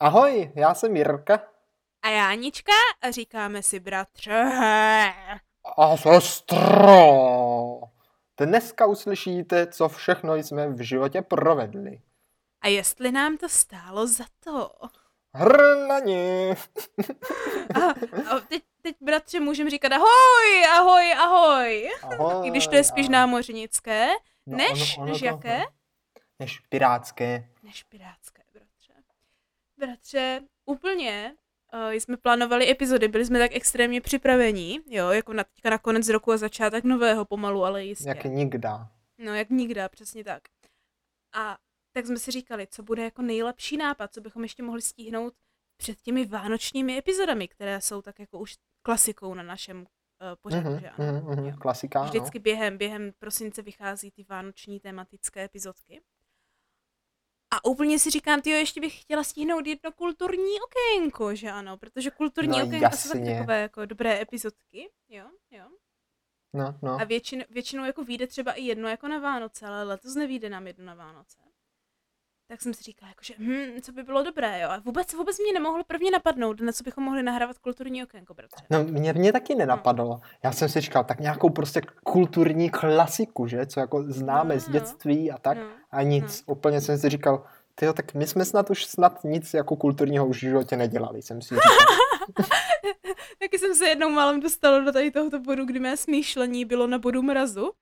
Ahoj, já jsem Jirka. A já Anička a říkáme si bratře. A sestro. Dneska uslyšíte, co všechno jsme v životě provedli. A jestli nám to stálo za to. Hrlani. A, a teď, teď bratře můžeme říkat ahoj, ahoj, ahoj. Ahoj. I když to je spíš námořnické, No, než, ono- ono než to- jaké? Než pirátské. Než pirátské, bratře. Úplně uh, jsme plánovali epizody, byli jsme tak extrémně připravení, jo, jako na, teďka na konec roku a začátek nového pomalu, ale jistě. Jak nikda. No, jak nikda, přesně tak. A tak jsme si říkali, co bude jako nejlepší nápad, co bychom ještě mohli stihnout před těmi vánočními epizodami, které jsou tak jako už klasikou na našem uh, pořadu, Mhm, že ano? mhm, mhm, Jo. Klasika, no. Vždycky během, během prosince vychází ty vánoční tematické epizodky. A úplně si říkám, ty ještě bych chtěla stihnout jedno kulturní okénko, že ano? Protože kulturní No, okénko jsou taky jasně. takové jako dobré epizodky, jo, jo. No, no. A většin, většinou jako vyjde třeba i jedno jako na Vánoce, ale letos nevíde nám jedno na Vánoce. Tak jsem si říkala, jakože, hm, co by bylo dobré, jo. A vůbec, vůbec mě nemohlo prvně napadnout, na co bychom mohli nahrávat kulturní okénko, bratře. No, mě, mě taky nenapadlo. Já jsem si říkal, tak nějakou prostě kulturní klasiku, že? Co jako známe No, z no. dětství a tak. No, A nic. Úplně jsem si říkal, tyjo, tak my jsme snad už snad nic jako kulturního už v životě nedělali, jsem si říkal. Taky jsem se jednou málem dostala do tady tohoto bodu, kdy mé smýšlení bylo na bodu mrazu.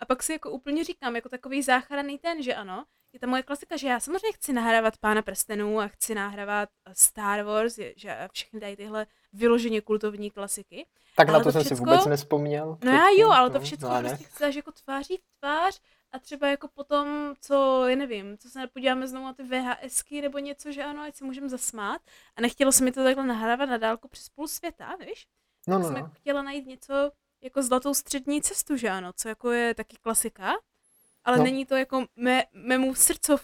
A pak si jako úplně říkám, jako takový záchranný ten, že ano, je ta moje klasika, že já samozřejmě chci nahrávat Pána prstenů a chci nahrávat Star Wars, že všechny tady tyhle vyloženě kultovní klasiky. Tak na Ale to to jsem si všecko- vůbec nespomněl. No já jo, ale to no, všechno no, prostě chceš jako tváří v tvář a třeba jako potom, co, já nevím, co se podíváme znovu na ty VHSky nebo něco, že ano, ať si můžeme zasmát. A nechtělo se mi to takhle nahrávat na dálku přes půl světa, víš? No, tak no, jsem no. jako chtěla najít něco jako zlatou střední cestu, že ano, co jako je taky klasika, ale No. není to jako mé, mému srdcov,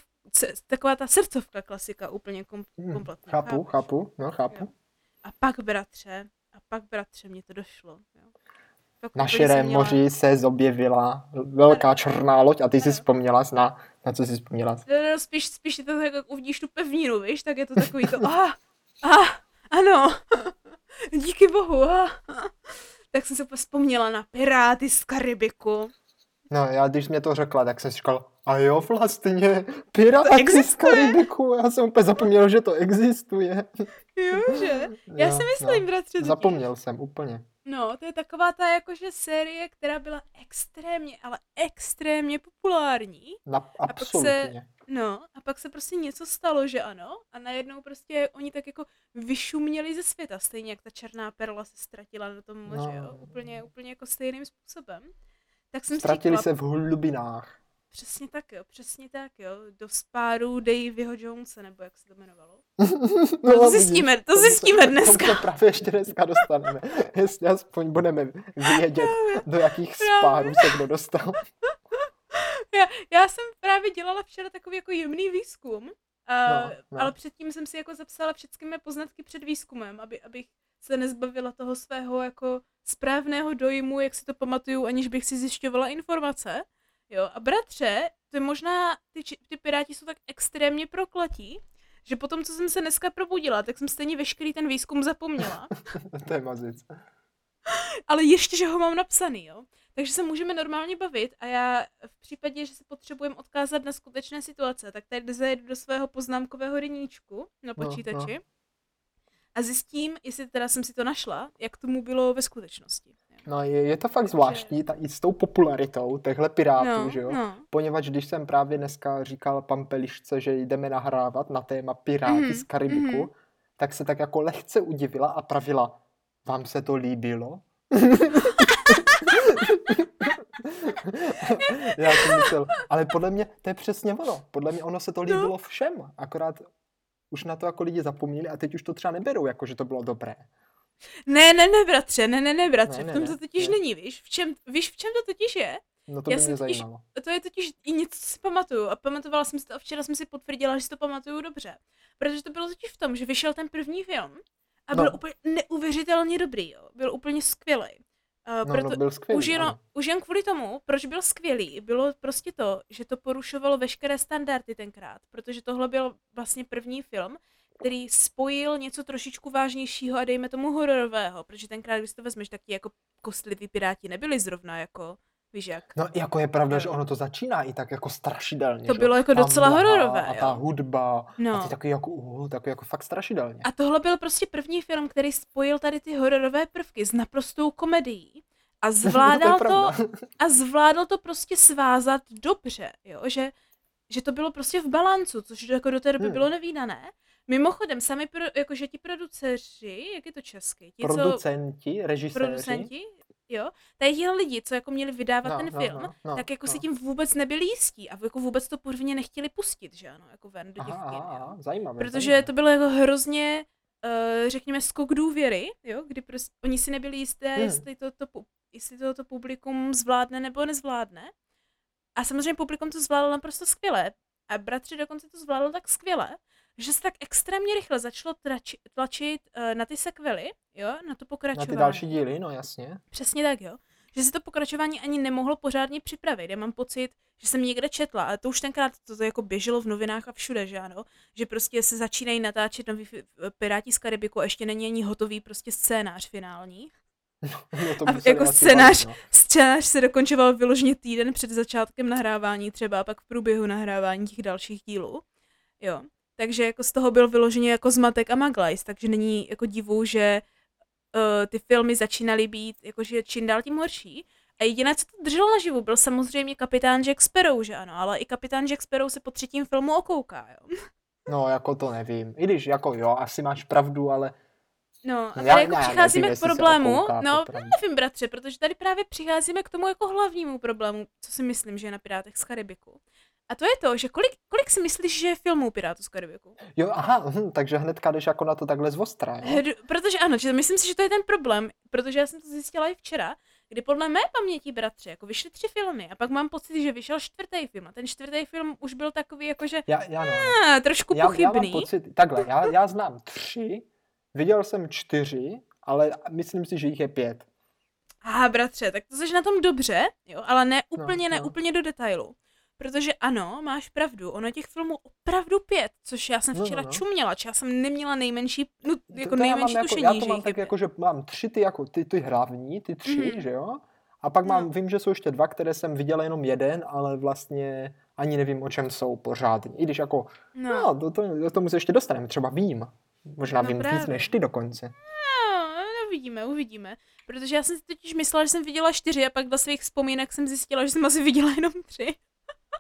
taková ta srdcovka klasika úplně kom, Hm, kompletně. Chápu, chápeš? chápu, no chápu. Jo. A pak, bratře, a pak, bratře, mě to došlo. Jo. Pak Na širém měla- moři se zobjevila velká černá loď a ty si vzpomněla na, na co jsi vzpomněla? No, no, spíš, spíš je to tak, jak uvidíš tu pevninu, víš, tak je to takový to, ah, ah, ano, díky bohu, ah. Tak jsem se vzpomněla na Piráty z Karibiku. No já když mě to řekla, tak jsem říkal, a jo vlastně, Piráti z existuje? Karibiku, já jsem úplně zapomněl, že to existuje. Jo, že? Já Jo, si myslím, bratře, totiž. Zapomněl jsem úplně. No, to je taková ta jakože série, která byla extrémně, ale extrémně populární. Na, pak se- absolutně. No, a pak se prostě něco stalo, že ano, a najednou prostě oni tak jako vyšuměli ze světa, stejně jak ta černá perla se ztratila na tom moři, No. jo, úplně, úplně jako stejným způsobem. Tak jsem Ztratili říkala, se v hlubinách. přesně tak jo, přesně tak jo, do spáru Davyho Jonesa, nebo jak se to jmenovalo. No, to a zjistíme, to zjistíme dneska. Se právě ještě dneska dostaneme. Jestli aspoň budeme vědět, do jakých spárů se kdo dostal. Já, já jsem právě dělala včera takový jako jemný výzkum, a, No, no. ale předtím jsem si jako zapsala všechny mé poznatky před výzkumem, aby, abych se nezbavila toho svého jako správného dojmu, jak si to pamatuju, aniž bych si zjišťovala informace. Jo, a bratře, to je možná, ty, či- ty piráti jsou tak extrémně prokletí, že potom, co jsem se dneska probudila, tak jsem stejně veškerý ten výzkum zapomněla. to je mazic. ale ještě, že ho mám napsaný, jo. Takže se můžeme normálně bavit a já v případě, že se potřebujeme odkázat na skutečné situace, tak tady zajedu do svého poznámkového deníčku na No, počítači a zjistím, jestli teda jsem si to našla, jak tomu bylo ve skutečnosti. No je, je to fakt zvláštní, ta, i s tou popularitou těchto pirátů, No, že jo? no. Poněvadž když jsem právě dneska říkal Pampelišce, že jdeme nahrávat na téma Piráti Mhm, z Karibiku, mhm. tak se tak jako lehce udivila a pravila, vám se to líbilo? Já jsem myslel, ale podle mě to je přesně ono. Podle mě ono se to líbilo všem, akorát už na to jako lidi zapomněli a teď už to třeba neberou, jako že to bylo dobré. Ne, ne, ne, bratře, ne, ne, ne, bratře, Ne, ne, v tom to totiž ne. není, víš? V čem, víš, v čem to totiž je? No to by mě totiž- zajímalo. to je totiž i něco, co si pamatuju. A pamatovala jsem si to a včera jsem si potvrdila, že si to pamatuju dobře. Protože to bylo totiž v tom, že vyšel ten první film a byl No. úplně neuvěřitelně dobrý, jo. Byl úplně skvělý. Uh, No, proto, no byl skvělý. už, jen, už jen kvůli tomu, proč byl skvělý, bylo prostě to, že to porušovalo veškeré standardy tenkrát, protože tohle byl vlastně první film, který spojil něco trošičku vážnějšího a dejme tomu hororového, protože tenkrát, když to vezmeš, tak ti jako kostliví piráti nebyli zrovna jako, víš jak. No jako je pravda, že ono to začíná i tak jako strašidelně. To že? bylo jako docela mlha hororové, A ta jo. hudba. No. A ty takový jako, uh, takový jako fakt strašidelně. A tohle byl prostě první film, který spojil tady ty hororové prvky s naprostou komedií a zvládal to to, a zvládl to prostě svázat dobře, jo, že, že to bylo prostě v balancu, což jako do té doby Hmm. bylo nevýdané. Mimochodem, sami, pro, jakože ti produceři, jak je to česky? Ti, co, Producenti, režiséři. producenti, jo, tady ti lidi, co jako měli vydávat ten film, no, no, tak jako no. si tím vůbec nebyli jistí a jako vůbec to prvně nechtěli pustit, že ano, jako ven do těch Aha, kin, aha, zajímavé. Protože zajímavé. to bylo jako hrozně, uh, řekněme, skok důvěry, jo, kdy prostě oni si nebyli jisté, Hmm. jestli, to, to, jestli to, to publikum zvládne nebo nezvládne. A samozřejmě publikum to zvládlo naprosto skvěle. A bratři dokonce to zvládlo tak skvěle, že se tak extrémně rychle začalo trači, tlačit uh, na ty sekvely, jo, na to Na pokračování. ty další díly, no jasně. Přesně tak, jo. Že se to pokračování ani nemohlo pořádně připravit. Já mám pocit, že jsem někde četla, ale to už tenkrát to, to jako běželo v novinách a všude, že ano, že prostě se začínají natáčet nový fi- Piráti z Karibiku a ještě není ani hotový prostě scénář finální. No, to A jako scénář- balit, no. Scénář se dokončoval vyloženě týden před začátkem nahrávání třeba a pak v průběhu nahrávání těch dalších dílů. Jo. Takže jako z toho byl vyloženě jako zmatek a maglajs, takže není jako divu, že uh, ty filmy začínaly být jakože čím dál tím horší. A jediné, co to drželo naživu, byl samozřejmě kapitán Jack Sparrow, že ano, ale i kapitán Jack Sparrow se po třetím filmu okouká, jo. No, jako to nevím. I když, jako jo, asi máš pravdu, ale No a Já- tady jako já přicházíme nevím, k problému, okouká, no popravdě. nevím bratře, protože tady právě přicházíme k tomu jako hlavnímu problému, co si myslím, že je na Pirátech z Karibiku. A to je to, že kolik, kolik si myslíš, že je filmů Pirátů z Karibiku? jo, aha, hm, takže hnedka jdeš jako na to takhle zvostra, jo? Protože ano, že myslím si, že to je ten problém, protože já jsem to zjistila i včera, kdy podle mé paměti bratře, jako vyšly tři filmy a pak mám pocit, že vyšel čtvrtý film a ten čtvrtý film už byl takový jakože Já, já, no. ah, trošku já, já mám pochybný. pocit, takhle, já, já znám tři, viděl jsem čtyři, ale myslím si, že jich je pět. Aha, bratře, tak to jsi na tom dobře, jo, ale ne úplně, no. ne úplně do detailu. Protože ano, máš pravdu, ono těch filmů opravdu pět, což já jsem No, včera no, no. čuměla, či já jsem neměla nejmenší, no, jako To- to já nejmenší jako, tušení, já že to mám je tak jako, že mám tři ty jako ty, ty hlavní, ty tři, Mhm. že jo? A pak mám, No. vím, že jsou ještě dva, které jsem viděl jenom jeden, ale vlastně ani nevím, o čem jsou pořádně. I když jako, No, no, do, to, do tomu se ještě dostaneme, třeba vím. Možná No vím víc právě. než ty dokonce. no, no, uvidíme, uvidíme. Protože já jsem si totiž myslela, že jsem viděla čtyři a pak do svých vzpomínek jsem zjistila, že jsem asi viděla jenom tři.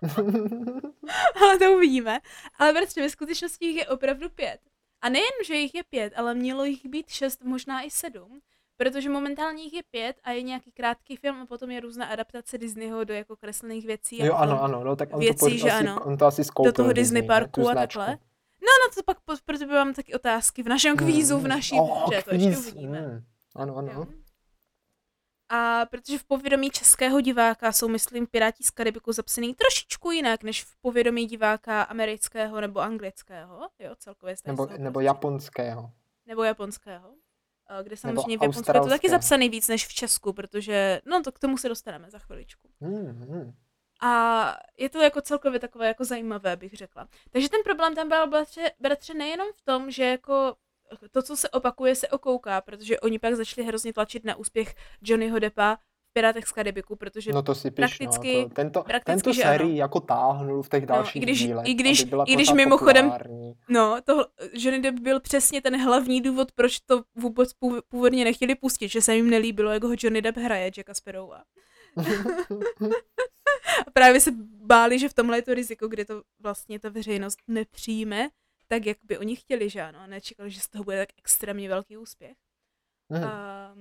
ale to uvidíme. Ale bratře, ve skutečnosti jich je opravdu pět. A nejen, že jich je pět, ale mělo jich být šest, možná i sedm. Protože momentálně jich je pět a je nějaký krátký film a potom je různá adaptace Disneyho do jako kreslených věcí. a jo, ano, ano, no tak on, věcí, to, že asi, ano. on to asi skoupil Do toho Disney ne, parku a takhle. No, na to pak po- pro tebe mám taky otázky v našem kvízu, v naší oh, hře, to ještě uvidíme. mm, Ano, ano. Jo. A protože v povědomí českého diváka jsou, myslím, Piráti z Karibiku zapsaný trošičku jinak, než v povědomí diváka amerického nebo anglického, jo, celkově Nebo, nebo prostě- japonského. nebo japonského. A Kde samozřejmě v Japonsku je to taky zapsaný víc než v Česku, protože, no to k tomu se dostaneme za chviličku. Hmm, hmm. A je to jako celkově takové jako zajímavé, bych řekla. Takže ten problém tam byl, bratře, bratře, nejenom v tom, že jako to, co se opakuje, se okouká, protože oni pak začali hrozně tlačit na úspěch Johnnyho Deppa v Pirátech z Karibiku, protože No to si piš, prakticky- no. To, tento, prakticky, tento že ano. sérii jako táhnul v těch dalších i když- dílech, i když- i když mimochodem- populární. No, to Johnny Depp byl přesně ten hlavní důvod, proč to vůbec pův- původně nechtěli pustit, že se jim nelíbilo, jak ho Johnny Depp hraje Jacka Sparrowa. A právě se báli, že v tomhle je to riziko, kdy to vlastně ta veřejnost nepřijme, tak jak by oni chtěli, že ano, a nečekali, že z toho bude tak extrémně velký úspěch. Hmm. A,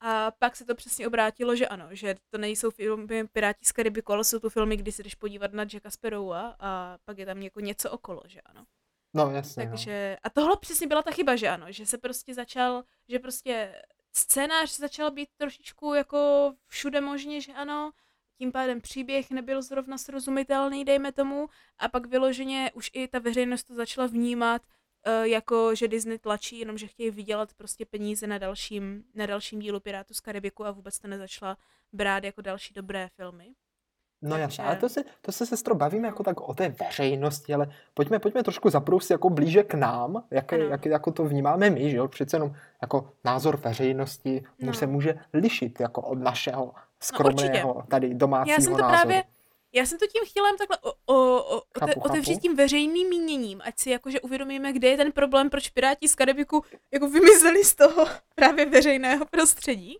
a pak se to přesně obrátilo, že ano, že to nejsou filmy Piráti z Karibiku, ale jsou to filmy, kdy se jdeš podívat na Jacka Sparrowa a pak je tam jako něco okolo, že ano. No jasně, no. Takže, a tohle přesně byla ta chyba, že ano, že se prostě začal, že prostě scénář začal být trošičku jako všude možně, že ano, tím pádem příběh nebyl zrovna srozumitelný, dejme tomu, a pak vyloženě už i ta veřejnost to začala vnímat uh, jako, že Disney tlačí, jenom že chtějí vydělat prostě peníze na dalším, na dalším dílu Pirátů z Karibiku a vůbec to nezačala brát jako další dobré filmy. No Takže- jasně, ale to se, to se sestro bavíme jako tak o té veřejnosti, ale pojďme, pojďme trošku zabrousit jako blíže k nám, jak, Ano. jak, jako to vnímáme my, že jo? Přece jenom jako názor veřejnosti No. se může lišit jako od našeho skromného tady domácího Já jsem to názoru. právě, já jsem to tím chtěla jen takhle o, o, o, ote, Chápu, otevřít chápu. tím veřejným míněním, ať si jakože uvědomíme, kde je ten problém, proč Piráti z Karibiku jako vymizeli z toho právě veřejného prostředí.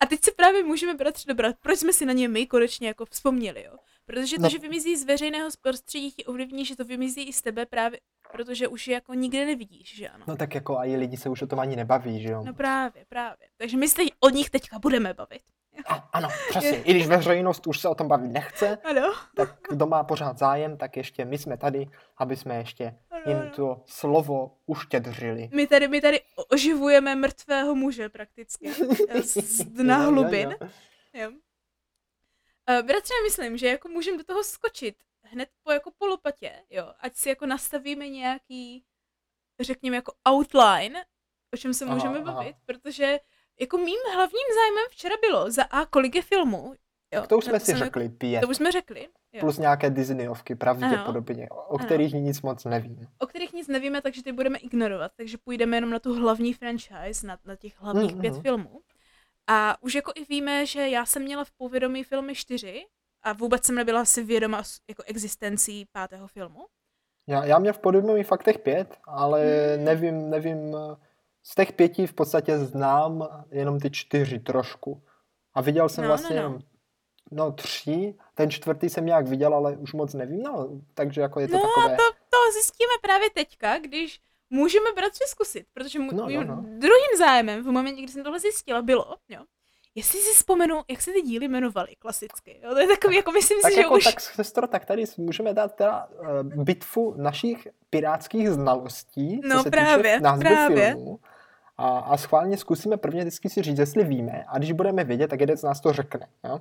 A teď si právě můžeme bratři dobrat, proč jsme si na ně my konečně jako vzpomněli, jo. Protože to, No. že vymizí z veřejného prostředí, ti ovlivní, že to vymizí i z tebe právě, protože už je jako nikde nevidíš, že ano. No tak jako a i lidi se už o tom ani nebaví, že jo? No právě, právě. Takže my se od nich teďka budeme bavit. A, ano, přesně. I když veřejnost už se o tom bavit nechce, Ano. tak kdo má pořád zájem, tak ještě my jsme tady, aby jsme ještě Ano, jim to slovo uštědřili. My tady, my tady oživujeme mrtvého muže prakticky. Z, z dna Jo, jo, hlubin. jo. Jo. Uh, bratře, myslím, že jako můžeme do toho skočit hned po jako polopatě, jo, ať si jako nastavíme nějaký, řekněme jako outline, o čem se Aha, můžeme aha. bavit, protože jako mým hlavním zájmem včera bylo za A, kolik je filmů, jo. To už jsme si řekli, pět. Jako, to už jsme řekli, jo. Plus nějaké Disneyovky, pravděpodobně, o Ano. kterých nic moc nevím. o kterých nic nevíme, takže ty budeme ignorovat, takže půjdeme jenom na tu hlavní franchise, na, na těch hlavních Mhm. pět filmů. A už jako i víme, že já jsem měla v povědomí filmy čtyři a vůbec jsem nebyla si vědoma jako existencí pátého filmu. Já, já mě v podobných faktech pět, ale Hmm. nevím, nevím, z těch pěti v podstatě znám jenom ty čtyři trošku. A viděl jsem No, vlastně no, no. jenom no tři, ten čtvrtý jsem nějak viděl, ale už moc nevím, no, takže jako je to No takové... To, to zjistíme právě teďka, když můžeme bratři zkusit, protože mu, No, no, no. druhým zájemem v momentě, kdy jsem tohle zjistila, bylo, jo, jestli si vzpomenu, jak se ty díly jmenovaly klasicky. Jo, to je takový, jako myslím Tak si, že jako, už... tak sestro, tak tady můžeme dát teda uh, bitvu našich pirátských znalostí, co No se právě, týče názvu právě. filmů. A, a schválně zkusíme prvně vždycky si říct, jestli víme, a když budeme vědět, tak jeden z nás to řekne. Jo?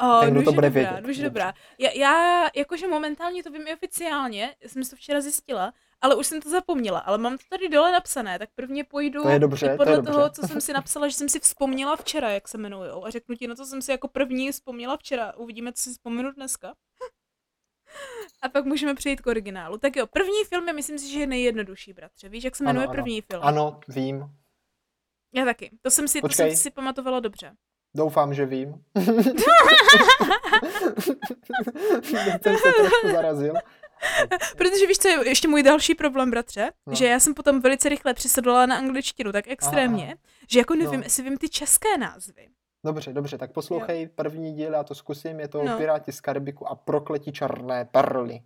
O, Ten, kdo to bude dobrá, vědět. Dobře. dobrá. Já, já, jakože momentálně to vím i oficiálně, jsem si to včera zjistila, ale už jsem to zapomněla, ale mám to tady dole napsané, tak prvně půjdu To je dobře, i to je podle dobře. toho, co jsem si napsala, že jsem si vzpomněla včera, jak se jmenujou. A řeknu ti, na co jsem si jako první vzpomněla včera. Uvidíme, co si vzpomenu dneska. A pak můžeme přejít k originálu. Tak jo, první film je, myslím si, že je nejjednodušší, bratře. Víš, jak se Ano, jmenuje ano. první film? Ano, vím. Já taky. To jsem si, to Počkej. jsem si pamatovala dobře. Doufám, že vím. Ten se trošku zarazil. Protože víš, co je ještě můj další problém, bratře? No. Že já jsem potom velice rychle přesedlala na angličtinu, tak extrémně, Aha. že jako nevím, No. jestli vím ty české názvy. Dobře, dobře, tak poslouchej první díl, já to zkusím, je to No. Piráti z Karibiku a prokletí černé perly.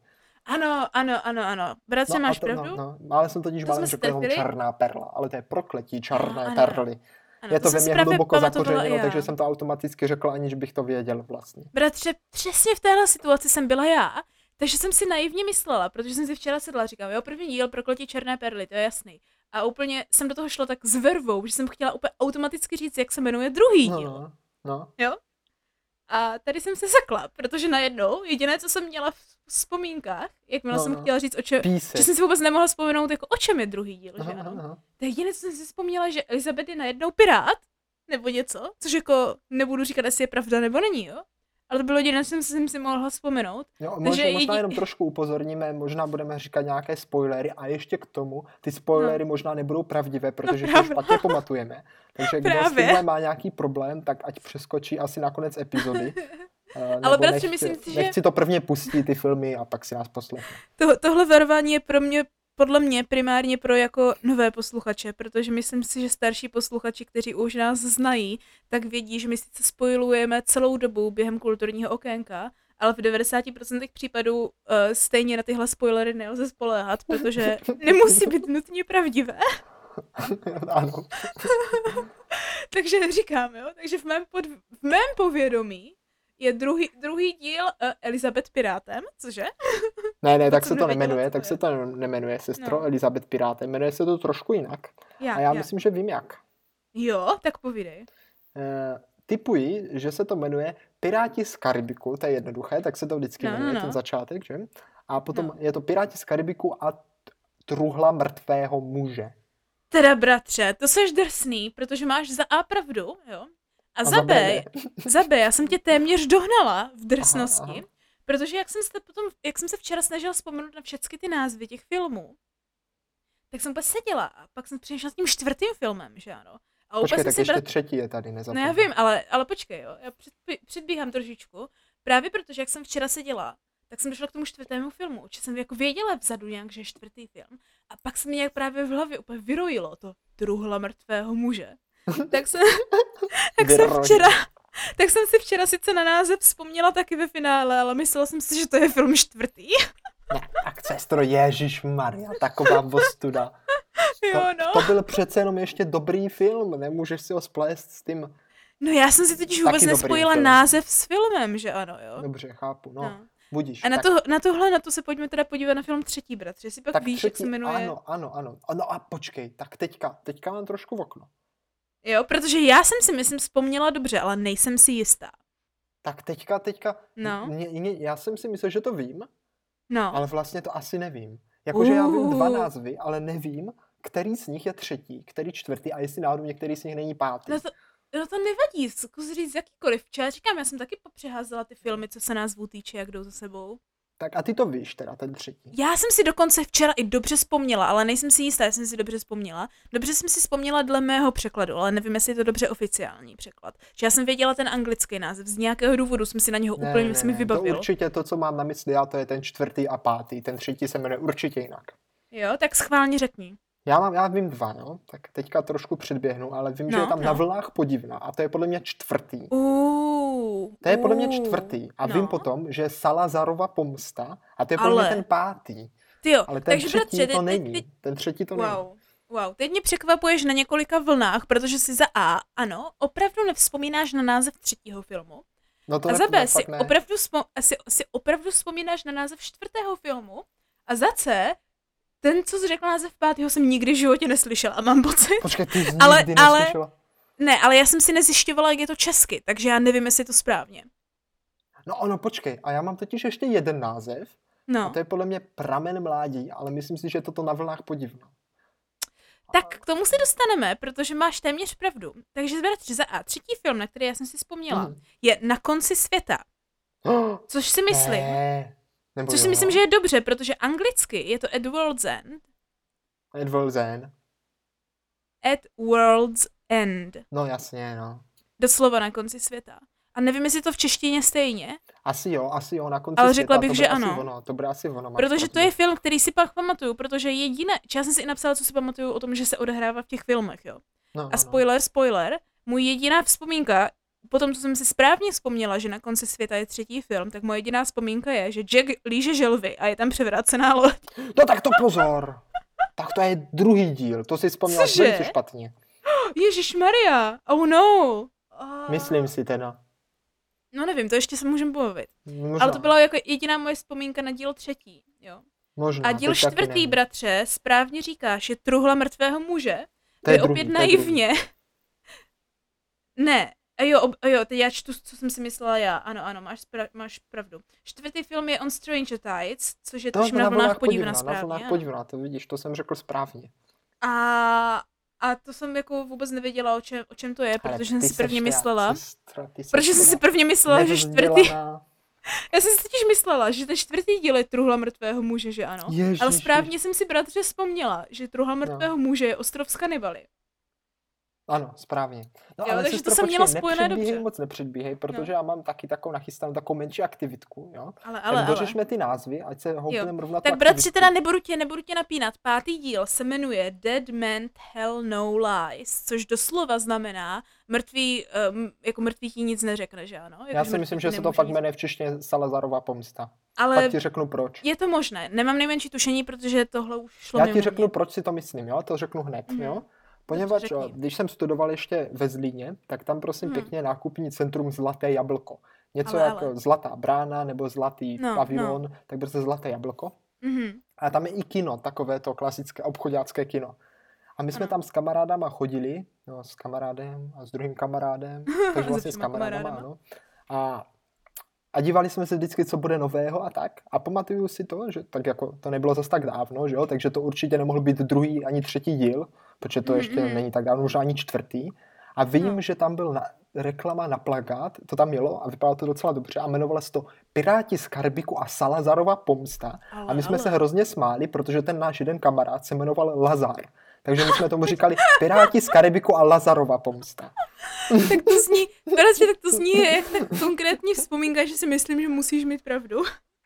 Ano, ano, ano, ano. Bratře, a máš to, pravdu? No, no, ale jsem totiž To málem řekl černá perla, ale to je prokletí černé ano. perly. ano, je to, ve mně hluboko zakořeněno, já. takže jsem to automaticky řekl, aniž bych to věděl vlastně. Bratře, přesně v téhle situaci jsem byla já, takže jsem si naivně myslela, protože jsem si včera sedla a říkám, jo, první díl prokletí černé perly, to je jasný. A úplně jsem do toho šla tak s vervou, že jsem chtěla úplně automaticky říct, jak se jmenuje druhý No, díl. no, no. Jo? A tady jsem se sekla, protože najednou jediné, co jsem měla v vzpomínkách, jakmile No, jsem no. chtěla říct, o čem, že jsem si vůbec nemohla vzpomenout, jako o čem je druhý díl, že Aha, ano. aha. To je jediné, co jsem si vzpomněla, že Elizabeth je najednou pirát, nebo něco, což jako nebudu říkat, jestli je pravda nebo není, jo? Ale to bylo jediné, co jsem si, mohla vzpomenout. Jo, Takže možná, možná jedi- jenom trošku upozorníme, možná budeme říkat nějaké spoilery a ještě k tomu, ty spoilery možná nebudou pravdivé, protože to No. právě. špatně pamatujeme. Takže kdo s tímhle má nějaký problém, tak ať přeskočí asi na konec epizody. Eh, nebo bratře, nechť- myslím si, že- Nechť si to prvně pustí ty filmy a pak si nás poslechne. To, tohle varování je pro mě, podle mě primárně pro jako nové posluchače, protože myslím si, že starší posluchači, kteří už nás znají, tak vědí, že my sice spojilujeme celou dobu během kulturního okénka, ale v 90% případů uh, stejně na tyhle spoilery nelze spoléhat, protože nemusí být nutně pravdivé. ano. Takže říkám, jo, takže v mém, pod, v mém povědomí je druhý, druhý díl uh, Elizabeth Pirátem, cože? Ne, ne, tak se to nemenuje, tak se to nemenuje sestro No. Elizabeth Pirátem, jmenuje se to trošku jinak. Jak, A já jak? myslím, že vím jak. Jo, tak povídej. Eh, typuji, že se to jmenuje Piráti z Karibiku, to je jednoduché, tak se to vždycky No, no, jmenuje, no. ten začátek, že? A potom No. je to Piráti z Karibiku a truhla mrtvého muže. Teda bratře, to seš drsný, protože máš za A pravdu, jo? A za za B, B. za B, já jsem tě téměř dohnala v drsnosti, Aha, aha. protože jak jsem, se potom, jak jsem se včera snažila vzpomenout na všechny ty názvy těch filmů, tak jsem úplně seděla a pak jsem přišla s tím čtvrtým filmem, že ano. A úplně Počkej, tak si ještě brat... třetí je tady, No nezapomeň. já vím, ale, ale počkej, jo, já předbí, předbíhám trošičku. Právě protože, jak jsem včera seděla, tak jsem došla k tomu čtvrtému filmu, že jsem jako věděla vzadu nějak, že je čtvrtý film. A pak se mi nějak právě v hlavě úplně vyrojilo to truhla mrtvého muže. tak jsem, tak jsem včera, tak jsem si včera sice na název vzpomněla taky ve finále, ale myslela jsem si, že to je film čtvrtý. Ne, tak sestro, Ježíš Maria, taková vostuda. jo, To, no. to byl přece jenom ještě dobrý film, nemůžeš si ho splést s tím. No já jsem si totiž vůbec nespojila film. název s filmem, že ano, jo. Dobře, chápu, no. No. Budíš. A na, tak, to, na tohle, na to se pojďme teda podívat na film Třetí bratři, jestli pak tak víš, jak se jmenuje. Ano, ano, ano. No a počkej, tak teďka, teďka mám trošku v okno. Jo, protože já jsem si myslím vzpomněla dobře, ale nejsem si jistá. Tak teďka, teďka, No. mě, mě, já jsem si myslel, že to vím, No, ale vlastně to asi nevím. Jakože já vím dva Uh. názvy, ale nevím, který z nich je třetí, který čtvrtý a jestli náhodou některý z nich není pátý. no to, no to nevadí, zkus říct jakýkoliv. Včera říkám, já jsem taky popřeházela ty filmy, co se názvů týče, jak jdou za sebou. Tak a ty to víš teda, ten třetí. Já jsem si dokonce včera i dobře vzpomněla, ale nejsem si jistá, jestli jsem si dobře vzpomněla. Dobře jsem si vzpomněla dle mého překladu, ale nevím, jestli je to dobře oficiální překlad. Že já jsem věděla ten anglický název, z nějakého důvodu jsem si na něho úplně ne, mi to vybavil. určitě to, co mám na mysli, já to je ten čtvrtý a pátý. Ten třetí se jmenuje určitě jinak. Jo, tak schválně řekni. Já, mám, já vím dva, no, tak teďka trošku předběhnu, ale vím, že No, je tam no. na vlnách podivna a to je podle mě čtvrtý. Uh, To je podle mě čtvrtý. A no. vím potom, že je Salazarova pomsta a to je podle Ale- mě ten pátý. Ty jo, Ale ten takže třetí bratře, to není. teď- Ten třetí to není. Wow. Wow, teď mě překvapuješ na několika vlnách, protože si za A, ano, opravdu nevzpomínáš na název třetího filmu. No to a za B ne, si opravdu, si, si opravdu vzpomínáš na název čtvrtého filmu. A za C, ten, co jsi řekl název pátého, jsem nikdy v životě neslyšela a mám pocit. Počkej, ty jsi Ale- nikdy ale- neslyšela? Ne, ale já jsem si nezjišťovala, jak je to česky, takže já nevím, jestli je to správně. No ono, počkej, a já mám totiž ještě jeden název, a No, to je podle mě Pramen mládí, ale myslím si, že je toto na vlnách podivna. tak k tomu se dostaneme, protože máš téměř pravdu. Takže bratři, za A, třetí film, na který já jsem si vzpomněla, Mhm. je Na konci světa, Oh, což si myslím, Ne. Nebo Což si jo. myslím, že je dobře, protože anglicky je to At World's End. Edward Zen. At World's End. No jasně, no. Doslova na konci světa. A nevím, jestli to v češtině stejně, Asi jo, asi jo, na konci Ale světa, řekla bych, to že ano. Ono, to bude asi ono. protože to je film, který si pak pamatuju, protože jediné, já jsem si i napsala, co si pamatuju o tom, že se odehrává v těch filmech, jo. No, no, A spoiler, spoiler, můj jediná vzpomínka, potom, co jsem si správně vzpomněla, že na konci světa je třetí film, tak moje jediná vzpomínka je, že Jack líže želvy a je tam převrácená loď. No. tak to pozor. tak to je druhý díl, to si vzpomněla Cože? velice špatně. Ježíš Maria, oh no. Uh, Myslím si teda. No nevím, to ještě se můžeme pobavit. Možná, Ale to byla jako jediná moje vzpomínka na díl třetí, jo. možná, A díl čtvrtý, bratře, správně říkáš, je truhla mrtvého muže. To je je druhý, opět je druhý. naivně. Ne, a jo, ob, a jo, teď já čtu, co jsem si myslela já. Ano, ano, máš, spra- máš pravdu. Čtvrtý film je On Stranger Tides, což je To na vlnách podivna na správně. vlnách ano. podivna, to vidíš, to jsem řekl správně. A, a to jsem jako vůbec nevěděla, o čem, o čem to je, Ale protože jsem si prvně myslela. Sestra, Protože jsem si prvně myslela, že čtvrtý... Já jsem si totiž myslela, že ten čtvrtý díl je truhla mrtvého muže, že ano. Ježiši. Ale správně jsem si bratře vzpomněla, že truhla mrtvého muže je ostrov s kanibaly. Ano, správně. No, Jo, ale takže to jsem měla spojené dobře. moc nepředbíhej, protože já mám taky takovou nachystanou takovou menší aktivitku, jo? Ale, tak ale, ale. dořešme ty názvy, ať se houpneme rovna tu Tak bratři, teda nebudu tě, nebudu tě napínat. Pátý díl se jmenuje Dead Man Tell No Lies, což doslova znamená mrtvý, um, jako mrtvý ti nic neřekne, že ano? Jako, Já si myslím, že se to fakt jmenuje v češtině Salazarova pomsta. Ale Pak ti řeknu proč. je to možné. Nemám nejmenší tušení, protože tohle už šlo Já ti řeknu, mě. proč si to myslím, jo? To řeknu hned, Mhm. jo? Poněvadž, řekni. o, když jsem studoval ještě ve Zlíně, tak tam prosím Mhm. pěkně nákupní centrum Zlaté jablko. Něco Ale, jako ale. Zlatá brána nebo Zlatý No, pavilon, tak prostě Zlaté jablko. Mhm. A tam je i kino, takové to klasické obchodácké kino. A my jsme Ano. tam s kamarádama chodili, no, s kamarádem a s druhým kamarádem, takže vlastně s kamarádama, kamarádama. ano. A, a dívali jsme se vždycky, co bude nového a tak. A pamatuju si to, že tak jako to nebylo zas tak dávno, že jo, takže to určitě nemohl být druhý ani třetí díl, protože to ještě mhm. není tak dávno, možná ani čtvrtý. A vím, No. že tam byl na, reklama na plagát, to tam mělo a vypadalo to docela dobře a jmenovalo se to Piráti z Karibiku a Salazarova pomsta. Ale, A my jsme ale. se hrozně smáli, protože ten náš jeden kamarád se jmenoval Lazar. Takže my jsme tomu říkali Piráti z Karibiku a Lazarova pomsta. Tak to zní, bratře, tak to zní jak tak konkrétní vzpomínka, že si myslím, že musíš mít pravdu.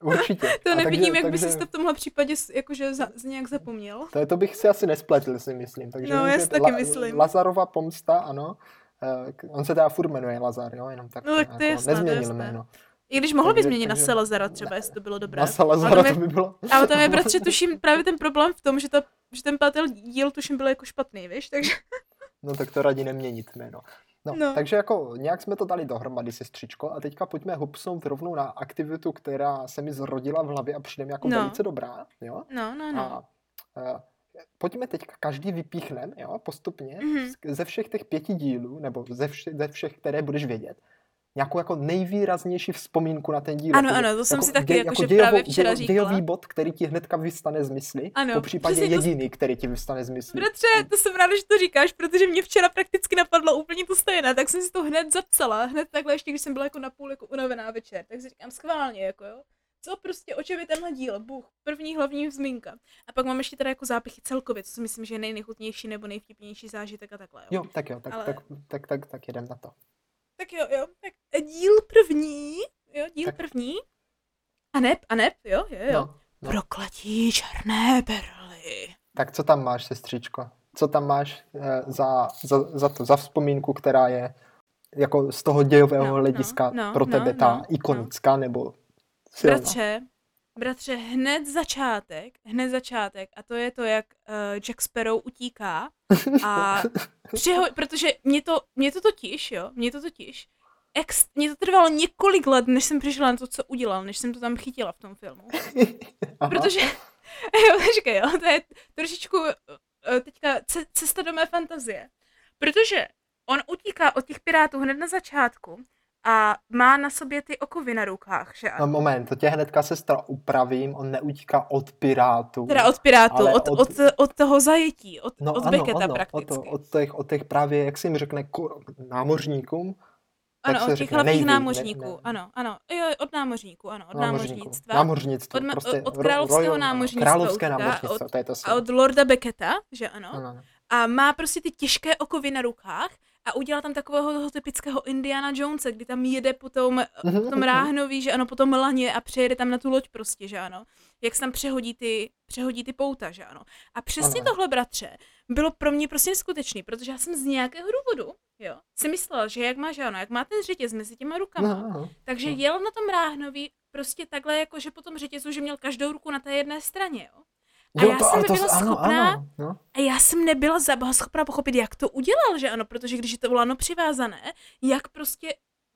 Určitě. To A nevidím, takže, jak by takže, si to v tomhle případě jakože za, z nějak zapomněl. to, to bych si asi nespletl, si myslím. Takže No, já si taky myslím. Lazarova pomsta, ano. Eh, k- On se teda furt jmenuje Lazar, jo, jenom tak. No, tak to je jasné, to je nezměnil jasné. jméno. I když mohl by změnit na Salazara třeba, jestli to bylo dobré. Na Salazara to je- by bylo. Ale tam je, bratře, tuším právě ten problém v tom, že, ta, že ten pátel díl tuším byl jako špatný, víš, takže No tak to radí neměnit jméno. No, no, takže jako nějak jsme to dali dohromady, sestřičko, a teďka pojďme hupsnout rovnou na aktivitu, která se mi zrodila v hlavě a přijde mi jako No. velice dobrá, jo? no, no, no. A uh, pojďme teďka každý vypíchnem, jo, postupně, Mhm. z- ze všech těch pěti dílů, nebo ze, vše, ze všech, které budeš vědět, nějakou jako nejvýraznější vzpomínku na ten díl. Ano, jako, ano, to jsem si taky děj- jakože dějovou- právě včera dějo- říkala. Dějový bod, který ti hnedka vystane z mysli, Ano, po případě přesně to- jediný, který ti vystane z mysli. Bratře, to jsem ráda, že to říkáš, protože mě včera prakticky napadlo úplně to stejné, tak jsem si to hned zapsala, hned takhle ještě, když jsem byla jako napůl jako unavená večer, tak si říkám schválně, jako jo. Co prostě, o čem je tenhle díl? Bůh, první hlavní zmínka. A pak mám ještě teda jako zápichy celkově, co si myslím, že je nej- nejchutnější nebo nejvtipnější zážitek a takhle. Jo. Jo, tak jo, tak, Ale- tak, tak, tak, tak jedem na to. Tak jo, jo. Tak díl první, jo, díl Tak. první. A neb, a neb, jo, jo, jo. No, no. Prokletí černé perly. Tak co tam máš, sestřičko? Co tam máš eh, za, za, za to, za vzpomínku, která je jako z toho dějového No, hlediska no, no, pro no, tebe ta no, ikonická nebo silná? Bratře, bratře, hned začátek, hned začátek, a to je to, jak uh, Jack Sparrow utíká a přiho- protože mě to, mě to totiž, jo, mě to totiž, ex, mě to trvalo několik let, než jsem přišla na to, co udělal, než jsem to tam chytila v tom filmu. Aha. Protože, jo, počkej, jo, to je trošičku eh, teďka ce- cesta do mé fantazie. Protože on utíká od těch pirátů hned na začátku a má na sobě ty okovy na rukách, že No ano? moment, to tě hnedka sestra upravím, on neutíká od pirátů. Teda od pirátů, od, od- od, od toho zajetí, od, no, od ano, Becketa ano, od, prakticky. to, od, těch, od těch právě, jak se jim řekne, ko- námořníkům, tak ano, se od těch hlavních Navy, ne- námořníků, ne- ano, ano, jo, od námořníků, ano, od námořníků. námořnictva. Námořnictvo, Od prostě od královského royal- námořnictva Královské námořnictvo, od- to je to A od Lorda Becketa, že ano? Ano, ano. a má prostě ty těžké okovy na rukách a udělá tam takového toho typického Indiana Jonesa, kdy tam jede po tom, Mhm, po tom ráhnoví, že ano, po tom laně a přejede tam na tu loď prostě, že ano. Jak se tam přehodí ty, přehodí ty pouta, že ano. A přesně Ano. tohle, bratře, bylo pro mě prostě neskutečný, protože já jsem z nějakého důvodu, jo, si myslela, že jak má, že ano, jak má ten řetěz mezi těma rukama, No, no. takže no. jel na tom ráhnoví prostě takhle, jako že po tom řetězu, že měl každou ruku na té jedné straně, jo. A já jsem ale nebyla ano, schopná- ano, no. A já jsem nebyla schopna pochopit, jak to udělal, že ano, protože když je to lano přivázané, jak prostě,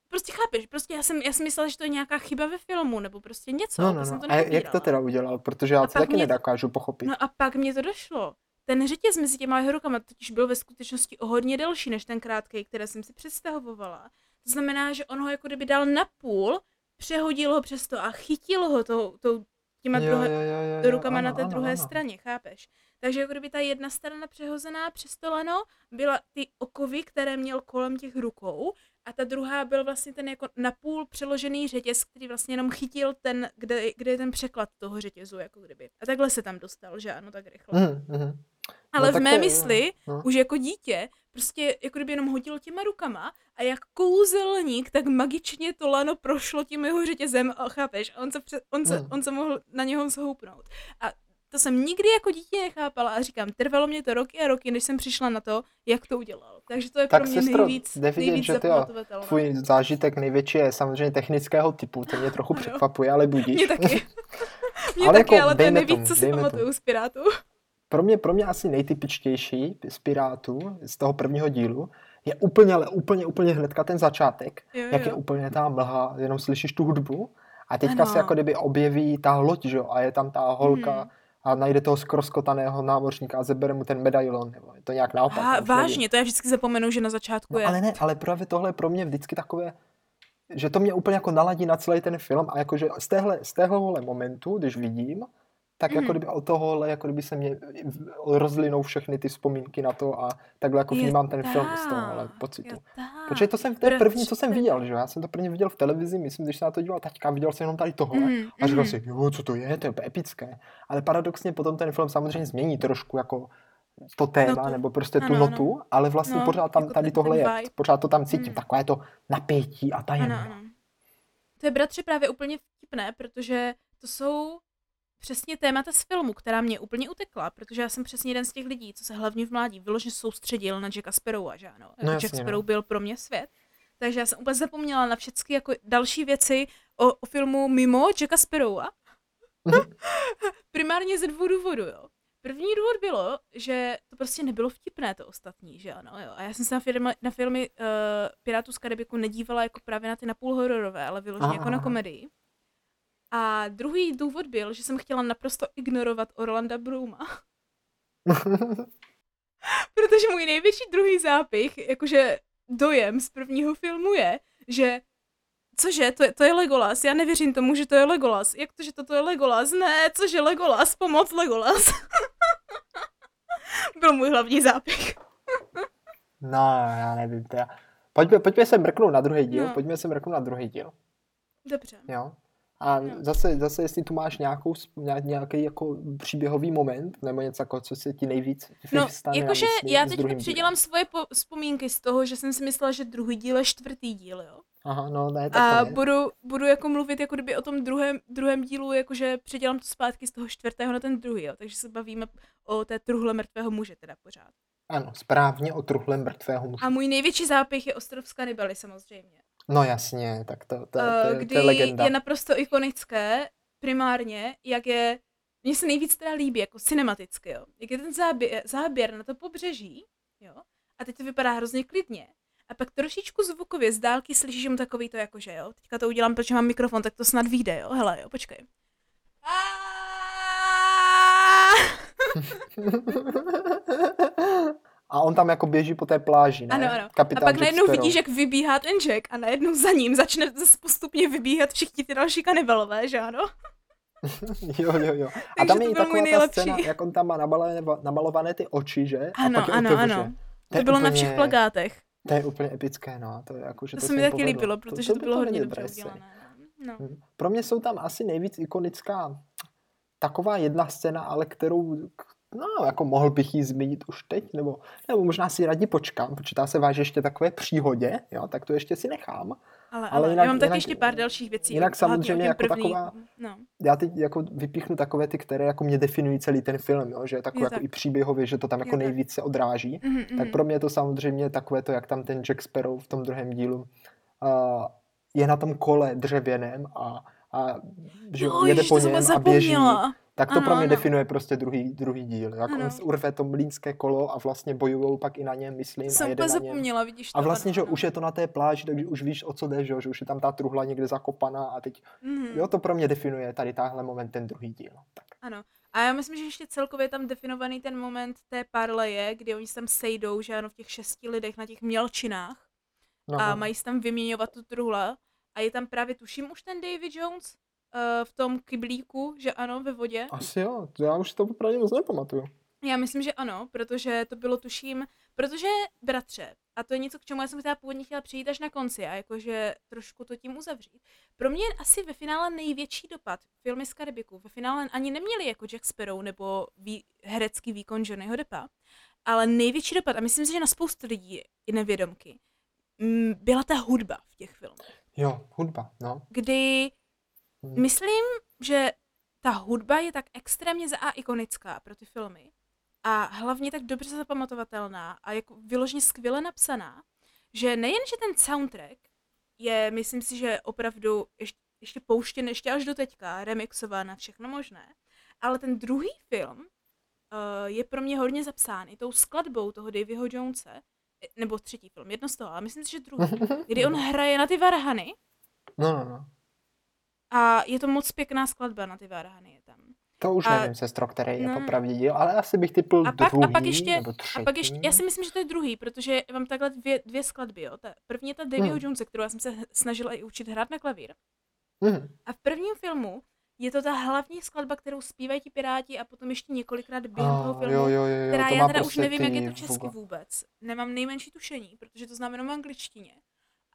prostě chápeš, prostě já jsem, já jsem myslela, že to je nějaká chyba ve filmu, nebo prostě něco, No, to no, jsem no. to A jak to teda udělal? Protože já to taky mě- nedokážu pochopit. No a pak mě to došlo. Ten řetěz mezi těma jeho rukama totiž byl ve skutečnosti o hodně delší než ten krátký, který jsem si představovala. To znamená, že on ho jako kdyby dal na půl, přehodil ho přes to a chytil ho tou, tou těma Jo, druhé, jo, jo, jo, rukama ano, na té ano, druhé ano. straně, chápeš? Takže jako kdyby ta jedna strana přehozená přes to lano byla ty okovy, které měl kolem těch rukou a ta druhá byl vlastně ten jako napůl přeložený řetěz, který vlastně jenom chytil ten, kde, kde je ten překlad toho řetězu, jako kdyby. A takhle se tam dostal, že ano, tak rychle. Mhm, mhm. Ale no v mé to mysli, no. už jako dítě, prostě jako kdyby jenom hodil těma rukama a jak kouzelník, tak magičně to lano prošlo tím jeho řetězem a chápeš, a on se, pře- on se, Hmm. on se mohl na něho zhoupnout. A to jsem nikdy jako dítě nechápala a říkám, trvalo mě to roky a roky, než jsem přišla na to, jak to udělal. Takže to je Tak pro mě sestro, nejvíc, jde vidět, nejvíc že ty jo. Tvůj zážitek největší je samozřejmě technického typu, to mě trochu překvapuje, ale budíš. Mě taky. mě Ale taky, jako ale to je nejvíc, tomu, co si pamatuju z Pirátů. Pro mě, pro mě asi nejtypičtější z Pirátů, z toho prvního dílu, je úplně, ale úplně, úplně hnedka ten začátek, Jo, jak je jo. úplně ta mlha, jenom slyšíš tu hudbu a teďka Ano. se jako kdyby objeví ta loď, že jo, a je tam ta holka Mhm. a najde toho skroskotaného námořníka a zebere mu ten medailon, nebo je to nějak naopak. A už nevím. vážně, to já vždycky zapomenu, že na začátku No, je. ale ne, ale právě tohle je pro mě vždycky takové, že to mě úplně jako naladí na celý ten film a jakože z téhle, z téhle momentu, když vidím, tak jako Mhm. kdyby od tohohle, jako kdyby se mě rozlinou všechny ty vzpomínky na to a takhle jako vnímám ten film z toho ale tak, pocitu. Protože to jsem, to je první, co jsem viděl, že jo? Já jsem to první viděl v televizi, myslím, když se na to díval taťka, viděl jsem jenom tady tohle. Mhm, A říkal mhm. si, jo, co to je, to je epické. Ale paradoxně potom ten film samozřejmě změní trošku jako to téma, Notu. nebo prostě tu Ano, ano. notu, ale vlastně No, pořád tam jako tady ten- tohle ten je, vibe. pořád to tam cítím, Mhm. takové to napětí a Ano, ano. To je bratře právě úplně vtipné, protože to jsou přesně témata z filmu, která mě úplně utekla, protože já jsem přesně jeden z těch lidí, co se hlavně v mládí vyloženě soustředil na Jacka Sparrowa, že ano? No Jack jasně, no. Sparrow byl pro mě svět. Takže já jsem úplně zapomněla na všechny jako další věci o, o filmu mimo Jacka Sparrowa. Mhm. Primárně ze dvou důvodů, jo. První důvod bylo, že to prostě nebylo vtipné to ostatní, že ano, jo. A já jsem se na filmy, na filmy uh, Pirátů z Karibiku nedívala jako právě na ty napůl hororové, ale vyloženě jako na komedii. A druhý důvod byl, že jsem chtěla naprosto ignorovat Orlanda Bruma. Protože můj největší druhý zápich, jakože dojem z prvního filmu je, že Cože, to je, to je Legolas, já nevěřím tomu, že to je Legolas. Jak to, že toto je Legolas? Ne, cože Legolas, pomoc Legolas. Byl můj hlavní zápich. no, já nevím, teda. Pojďme, pojďme se mrknout na druhý díl, No. pojďme se mrknout na druhý díl, Dobře. jo. A zase, zase, jestli tu máš nějakou, nějaký jako příběhový moment, nebo něco jako, co se ti nejvíc No, jakože já teď předělám svoje po- vzpomínky z toho, že jsem si myslela, že druhý díl je čtvrtý díl, jo. Aha, no ne, tak A to ne. budu, budu jako mluvit jako kdyby o tom druhém, druhém dílu, jakože předělám to zpátky z toho čtvrtého na ten druhý, jo. Takže se bavíme o té truhle mrtvého muže teda pořád. Ano, správně o truhle mrtvého muže. A můj největší zápich je Ostrov z samozřejmě. No jasně, tak to, to, to, Eh, to, kdy to je legenda. je naprosto ikonické, primárně, jak je, mně se nejvíc teda líbí, jako cinematicky, jo. Jak je ten záběr, záběr na to pobřeží, jo. A teď to vypadá hrozně klidně. A pak trošičku zvukově z dálky slyšíš jenom takový to jakože, jo. Teďka to udělám, protože mám mikrofon, tak to snad vyjde, jo. Hele, jo, počkej. A on tam jako běží po té pláži, ne? Ano, ano. A Kapitán pak Jack najednou Sparrow. vidíš, jak vybíhá ten Jack a najednou za ním začne zase postupně vybíhat všichni ty další kanibalové, že ano? Jo, jo, jo. A tam to je i taková ta scéna, jak on tam má namalované, ty oči, že? Ano, a pak ano, ano. To, To bylo na všech plagátech. To je úplně epické, no. To, je jako, že To, to se mi taky povedlo. líbilo, protože to, by bylo hodně dobře udělané. No. Hm. Pro mě jsou tam asi nejvíc ikonická taková jedna scéna, ale kterou, no, jako mohl bych ji zmínit už teď, nebo, nebo možná si raději počkám, protože ta se váže ještě takové příhodě, jo, tak to ještě si nechám. Ale, Ale ale, jinak- já mám taky jinak- ještě pár dalších věcí. jinak samozřejmě jako první, taková- No, Já teď jako vypíchnu takové ty, které jako mě definují celý ten film, jo, že je takové Jo, jako tak. i příběhově, že to tam jako tak. nejvíc se odráží. mhm, Tak pro mě je to samozřejmě takové to, jak tam ten Jack Sparrow v tom druhém dílu uh, je na tom kole dřevěném a, a že Jo, jede po něm a běží. Tak to Ano, pro mě ano. definuje prostě druhý, druhý díl. Jak Ano. on urve to mlínské kolo a vlastně bojují pak i na něm, myslím, To a jsem jede úplně na něm. zapomněla, vidíš to. A vlastně, že ano. už je to na té pláži, takže už víš, o co jde, že, už je tam ta truhla někde zakopaná a teď, Mhm. jo, to pro mě definuje tady táhle moment ten druhý díl. Tak. Ano. A já myslím, že ještě celkově je tam definovaný ten moment té parleje, kdy oni se tam sejdou, že ano, v těch šesti lidech na těch mělčinách No, a no. mají se tam vyměňovat tu truhle. A je tam právě, tuším, už ten David Jones v tom kyblíku, že ano, ve vodě. Asi jo, já už to opravdu moc nepamatuju. Já myslím, že ano, protože to bylo tuším, protože bratře, a to je něco, k čemu já jsem teda původně chtěla přijít až na konci a jakože trošku to tím uzavřít. Pro mě asi ve finále největší dopad filmy z Karibiku. Ve finále ani neměli jako Jack Sparrow nebo vý, herecký výkon Johnnyho Deppa, ale největší dopad, a myslím si, že na spoustu lidí i nevědomky, byla ta hudba v těch filmech. Jo, hudba, no. Kdy. Myslím, že ta hudba je tak extrémně za A ikonická pro ty filmy a hlavně tak dobře zapamatovatelná a jako vyloženě skvěle napsaná, že nejen, že ten soundtrack je, myslím si, že opravdu ještě, ještě pouštěn ještě až do teďka, remixován na všechno možné, ale ten druhý film uh, je pro mě hodně zapsán i tou skladbou toho Davyho Jonese, eh, nebo třetí film, jedno z toho, ale myslím si, že druhý, kdy on hraje na ty varhany No, no, no. A je to moc pěkná skladba na ty varhany je tam. To už A- nevím, sestro, který je no. popravdě díl, ale asi bych typl A pak, druhý, a pak ještě, nebo třetí. a pak ještě, já si myslím, že to je druhý, protože mám takhle dvě, dvě skladby, jo. Ta první je ta Davyho Hmm. Jonese, kterou já jsem se snažila i učit hrát na klavír. Mhm. A v prvním filmu je to ta hlavní skladba, kterou zpívají ti piráti a potom ještě několikrát během Ah, toho filmu, jo, jo, jo, jo, která to já teda už prostě nevím, jak je to česky vůbec- vůbec. Nemám nejmenší tušení, protože to znám jenom v angličtině.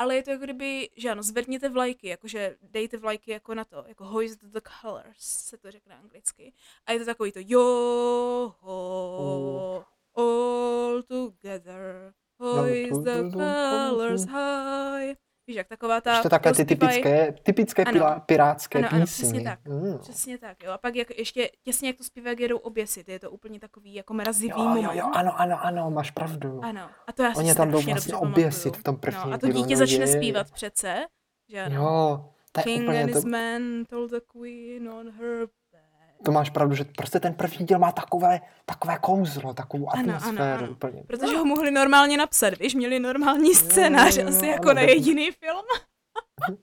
Ale je to jako kdyby, že ano, zvedněte vlajky, jakože dejte vlajky jako na to, jako hoist the colors, se to řekne anglicky. A je to takový to jo, ho, all together, hoist the colors high. Víš, jak taková ta... Ještě takové ty typické, typické Ano. pirátské Ano, ano, písně. přesně tak. Mm. Přesně tak, jo. A pak jak, ještě těsně jak to zpívá, jak jedou oběsit, je to úplně takový jako mrazivý Jo, jo, moment. jo, ano, ano, ano, máš pravdu. Ano, a to já si Oni tam jdou vlastně oběsit v tom prvním No, a to dítě začne je. zpívat přece, že ano. Jo, to je King úplně and to, his men told the queen on her. To máš pravdu, že prostě ten první díl má takové, takové kouzlo, takovou Ano, ano, atmosféru ano. úplně. Protože ho mohli normálně napsat, víš, měli normální scénář, jo, asi ano, jako na tak- jediný film.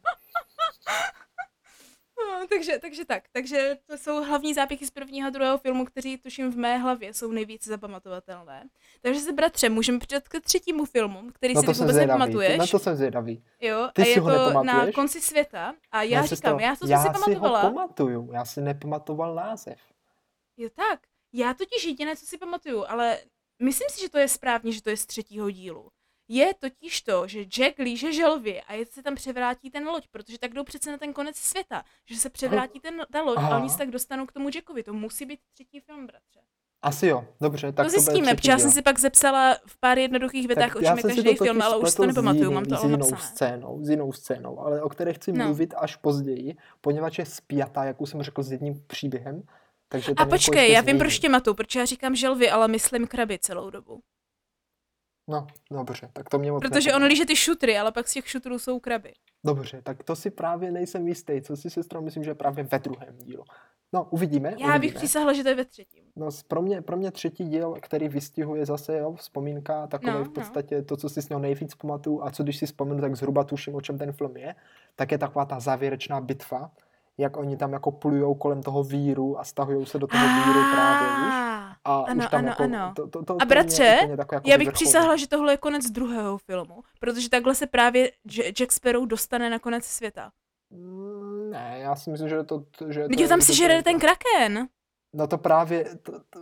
No, takže, takže tak. Takže to jsou hlavní zápěchy z prvního a druhého filmu, kteří tuším v mé hlavě jsou nejvíce zapamatovatelné. Takže se bratře, můžeme přidat k třetímu filmu, který No si to vůbec zvědavý, nepamatuješ. na to jsem zvědavý. Jo, Ty a si je ho to na konci světa. A já Ne, říkám, sestro, já to já si si ho pamatovala. pamatuju, já si nepamatoval název. Jo tak, já totiž jediné, co si pamatuju, ale myslím si, že to je správně, že to je z třetího dílu. Je totiž to, že Jack líže želvy a je se tam převrátí ten loď, protože tak jdou přece na ten konec světa, že se převrátí ten, ta loď Aha. a oni se tak dostanou k tomu Jackovi. To musí být třetí film, bratře. Asi jo, dobře, tak to zjistíme, protože já jsem si pak zepsala v pár jednoduchých větách očima jsem si každý to film, ale už to nepamatuju, jiným- mám to s jinou napsané. scénou, s jinou scénou, ale o které chci No. mluvit až později, poněvadž je spjatá, jak už jsem řekl, s jedním příběhem. Takže A jako počkej, já vím, proč tě matu, protože já říkám želvy, ale myslím kraby celou dobu. No, dobře, tak to mě moc Protože on líže ty šutry, ale pak z těch šutrů jsou kraby. Dobře, tak to si právě nejsem jistý, co si sestro myslím, že právě ve druhém dílu. No, uvidíme. Já bych uvidíme. přísahla, že to je ve třetím. No, s- pro mě, pro mě třetí díl, který vystihuje zase, jo, vzpomínka, takové No, v no. podstatě to, co si z něho nejvíc pamatuju a co když si vzpomenu, tak zhruba tuším, o čem ten film je, tak je taková ta závěrečná bitva, jak oni tam jako plujou kolem toho víru a stahují se do toho víru právě, víš? A ano, už tam ano, jako, ano. To, to, to, A bratře, jako Já bych přísahla, že tohle je konec druhého filmu, protože takhle se právě Jack Sparrow dostane na konec světa. Mm, Ne, já si myslím, že to... Že to Teď tam že to sežere je- ten kraken. No to právě... To, to,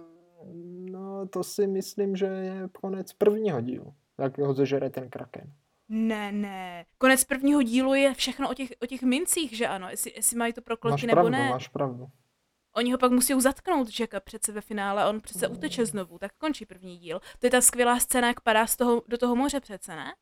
no to si myslím, že je konec prvního dílu. Jak ho zežere ten kraken. Ne, ne. Konec prvního dílu je všechno o těch, o těch mincích, že ano, jestli, jestli mají to Máš prokletí nebo pravdu, ne. máš pravdu. Oni ho pak musí zatknout Jacka přece ve finále, on přece uteče znovu, tak končí první díl. To je ta skvělá scéna, jak padá z toho, do toho moře přece, ne?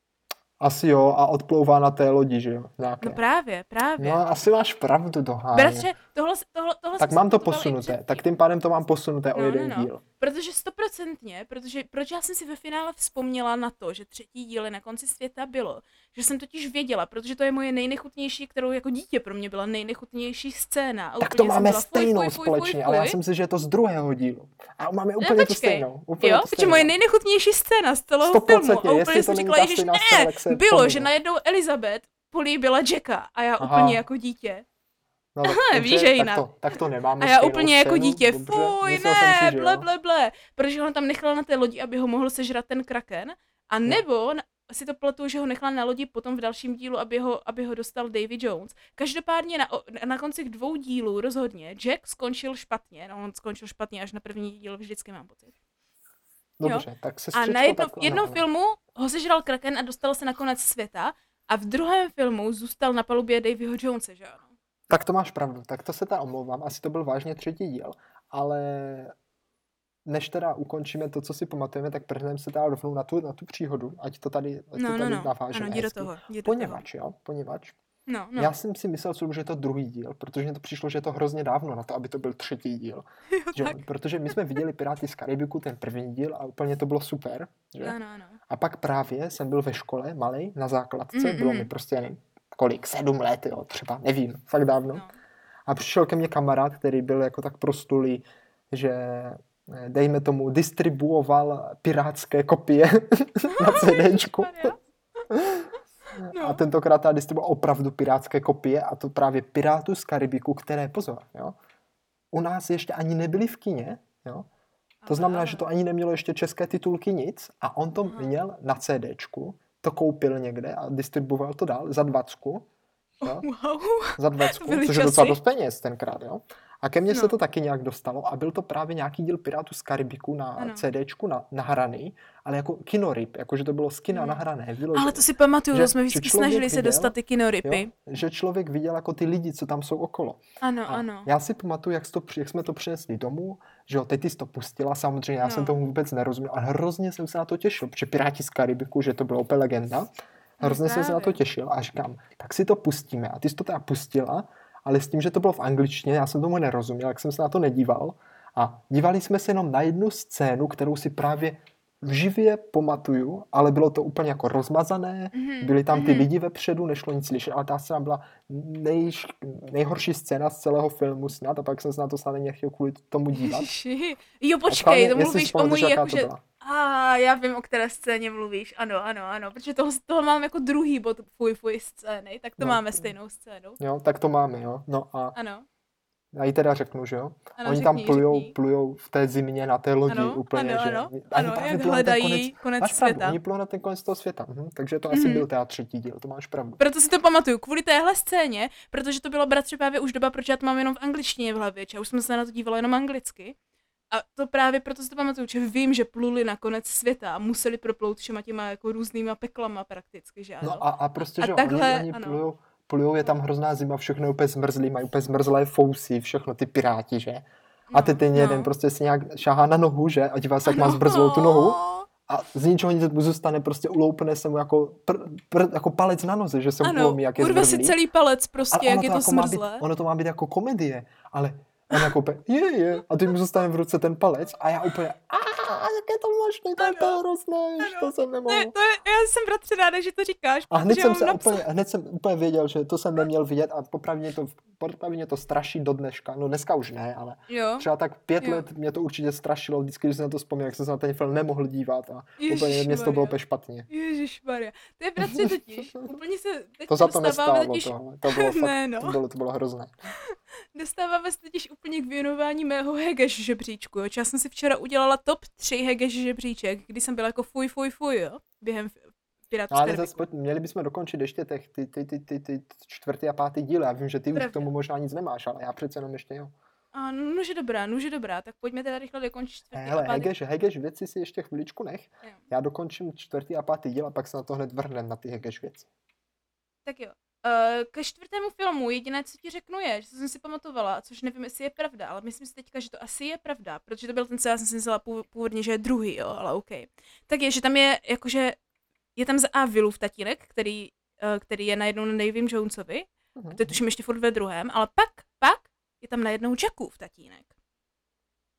Asi jo, a odplouvá na té lodi, že jo? Nějaké. No právě, právě. No asi máš pravdu, doháně. Bratře, tohle, tohle, tohle tak mám to posunuté, tak tím pádem to mám posunuté o No, jeden no, no. díl. Protože stoprocentně, protože proč já jsem si ve finále vzpomněla na to, že třetí díl je na konci světa bylo, že jsem totiž věděla, protože to je moje nejnechutnější, kterou jako dítě pro mě byla nejnechutnější scéna. A Tak to máme byla fuj, stejnou fuj, fuj, fuj, společně, fuj. ale já jsem si, že je to z druhého dílu. A máme úplně to počkej. stejnou. Úplně Jo, to protože moje nejnechutnější scéna z celého filmu. A úplně to jsem říkala, stejná ne, bylo, že najednou Elizabeth políbila Jacka a já Aha. úplně jako dítě. No, tak, Aha, víš, že tak jinak. to, tak to nemáme A já úplně jako scénu, dítě, dobře, fuj, ne, si, že ble, ble, ble, protože ho tam nechala na té lodi, aby ho mohl sežrat ten kraken, a nebo si to pletu, že ho nechala na lodi potom v dalším dílu, aby ho, aby ho dostal Davy Jones. Každopádně na, na konci dvou dílů rozhodně Jack skončil špatně, no on skončil špatně až na první díl, vždycky mám pocit. Dobře, tak se A na jedno, v jednom filmu ho sežral kraken a dostal se na konec světa, a v druhém filmu zůstal na palubě Davyho Jonese, že ano? Tak to máš pravdu, tak to se teda omlouvám, asi to byl vážně třetí díl, ale než teda ukončíme to, co si pamatujeme, tak prhneme se teda rovnou na tu, na tu příhodu, ať to tady, ať No, to no, tady no, navážeme ano, jdi do toho, do toho. Poněvadž, jo, poněvadž. No, no. Já jsem si myslel, že je to druhý díl, protože mi to přišlo, že je to hrozně dávno na to, aby to byl třetí díl. Že? jo, Protože my jsme viděli Piráty z Karibiku, ten první díl, a úplně to bylo super. Že? Ano, ano. A pak právě jsem byl ve škole, malý, na základce, Mhm, bylo mhm. mi prostě, nevím, kolik, sedm let, jo, třeba, nevím, fakt dávno. No. A přišel ke mně kamarád, který byl jako tak prostulý, že dejme tomu, distribuoval pirátské kopie na CDčku. Ježišmarja. A tentokrát ta distribuoval opravdu pirátské kopie a to právě Pirátů z Karibiku, které, pozor, jo, u nás ještě ani nebyly v kině, jo, to znamená, že to ani nemělo ještě české titulky nic a on to Aha. měl na CDčku, to koupil někde a distribuoval to dál za dvacku Jo? Wow. Za dvacku, což je docela dost peněz tenkrát, jo. A ke mně no. se No. to taky nějak dostalo a byl to právě nějaký díl Pirátů z Karibiku na Ano. CDčku na, nahraný, ale jako kinoryb, jakože to bylo z kina Mhm. nahrané. Vyloženě. Ale to si pamatuju, Že- jsme vždycky snažili se viděl, dostat ty kinorypy. jo, že člověk viděl jako ty lidi, co tam jsou okolo. Ano, A ano. Já si pamatuju, jak, to, jak jsme to přinesli domů, že jo, teď ty jsi to pustila, samozřejmě já jsem No. tomu vůbec nerozuměl, ale hrozně jsem se na to těšil, protože Piráti z Karibiku, že to byla úplně legenda, hrozně jsem se na to těšil a říkám, tak si to pustíme. A ty jsi to teda pustila, ale s tím, že to bylo v angličtině, já jsem tomu nerozuměl, jak jsem se na to nedíval. A dívali jsme se jenom na jednu scénu, kterou si právě živě pamatuju, ale bylo to úplně jako rozmazané, Mhm, byli tam ty mhm. lidi vepředu, nešlo nic slyšet, ale ta scéna byla nejš, nejhorší scéna z celého filmu snad a pak jsem se na to snad ani nechtěl kvůli tomu dívat. Ježiši. Jo, počkej, to mluvíš o to jakože... A já vím, o které scéně mluvíš. Ano, ano, ano. Protože toho, toho mám jako druhý bod fuj fuj scény, tak to No. máme stejnou scénu. Jo, tak to máme, jo. No a Ano, já ji teda řeknu, že jo. ano, Oni řekni, tam plujou, řekni. plujou v té zimě na té lodi Ano, úplně, ano, že ano, ano, jak plujou ten hledají konec máš pravdu, světa. Oni plujou na ten konec toho světa. Mhm, takže to asi Mhm. byl teda třetí díl, to máš pravdu. Proto si to pamatuju, kvůli téhle scéně, protože to bylo bratře právě už doba, protože já to mám jenom v angličtině v hlavě, a už jsme se na to dívali jenom anglicky. A to právě proto si to pamatuju, že vím, že pluli na konec světa a museli proplout všema těma jako různýma peklama prakticky, že ano. No a, a prostě, A že takhle, oni, oni ano. Plujou, je tam hrozná zima, všechno je úplně zmrzlý, mají úplně zmrzlé fousy, všechno ty piráti, že? A teď ten jeden prostě si nějak šahá na nohu, že? A dívá se, jak má zmrzlou tu nohu. A z ničeho nic mu zůstane, prostě uloupne se mu jako, pr, pr, jako palec na noze, že se mu Ano, ulomí, jak je urve si celý palec prostě, Ale jak je to jako má být, smrzlé. ono to má být jako komedie, ale on jako úplně, je, je, a teď mu zůstane v ruce ten palec a já úplně, a jak je to možné, to je to hrozné, to jsem nemohl. Ne, to je, já jsem bratře ráda, že to říkáš, A hned jsem, se napsat- úplně, hned jsem úplně věděl, že to jsem neměl vidět a popravdě to, popravdě to straší do dneška. No dneska už ne, ale Jo, třeba tak pět Jo. let mě to určitě strašilo, vždycky, když jsem na to vzpomněl, jak jsem se na ten film nemohl dívat a úplně mě to bylo Ježišmarja. úplně špatně. Ježíš Maria. To je bratře totiž. Úplně se teď To za to nestálo totiž, tohle, to bylo fakt, Ne, no. to, bylo, to bylo hrozné. dostáváme se totiž úplně k věnování mého Hegeš žebříčku. Jo. Já jsem si včera udělala top 3 Hegeš žebříček, kdy jsem byla jako fuj, fuj, fuj, jo. Během Pirátů No, ale zase pojď, měli bychom dokončit ještě těch, ty, ty, ty, ty, ty čtvrtý a pátý díl. Já vím, že ty už Pravda. k tomu možná nic nemáš, ale já přece jenom ještě jo. A nože dobrá, nože dobrá, tak pojďme teda rychle dokončit čtvrtý Hele, a pátý. Hegeš, Hegeš věci si ještě chviličku nech. Jo. Já dokončím čtvrtý a pátý díl a pak se na to hned vrhneme na ty Hegeš věci. Tak jo. Uh, ke čtvrtému filmu jediné, co ti řeknu, je, že jsem si pamatovala, což nevím, jestli je pravda, ale myslím si teďka, že to asi je pravda, protože to byl ten, co já jsem si myslela pův- původně, že je druhý, jo, ale OK. Tak je, že tam je, jakože, je tam za A Willův tatínek, který, uh, který je najednou na Davym Jonesovi, Mhm. to je tuším ještě furt ve druhém, ale pak, pak je tam najednou Jackův tatínek.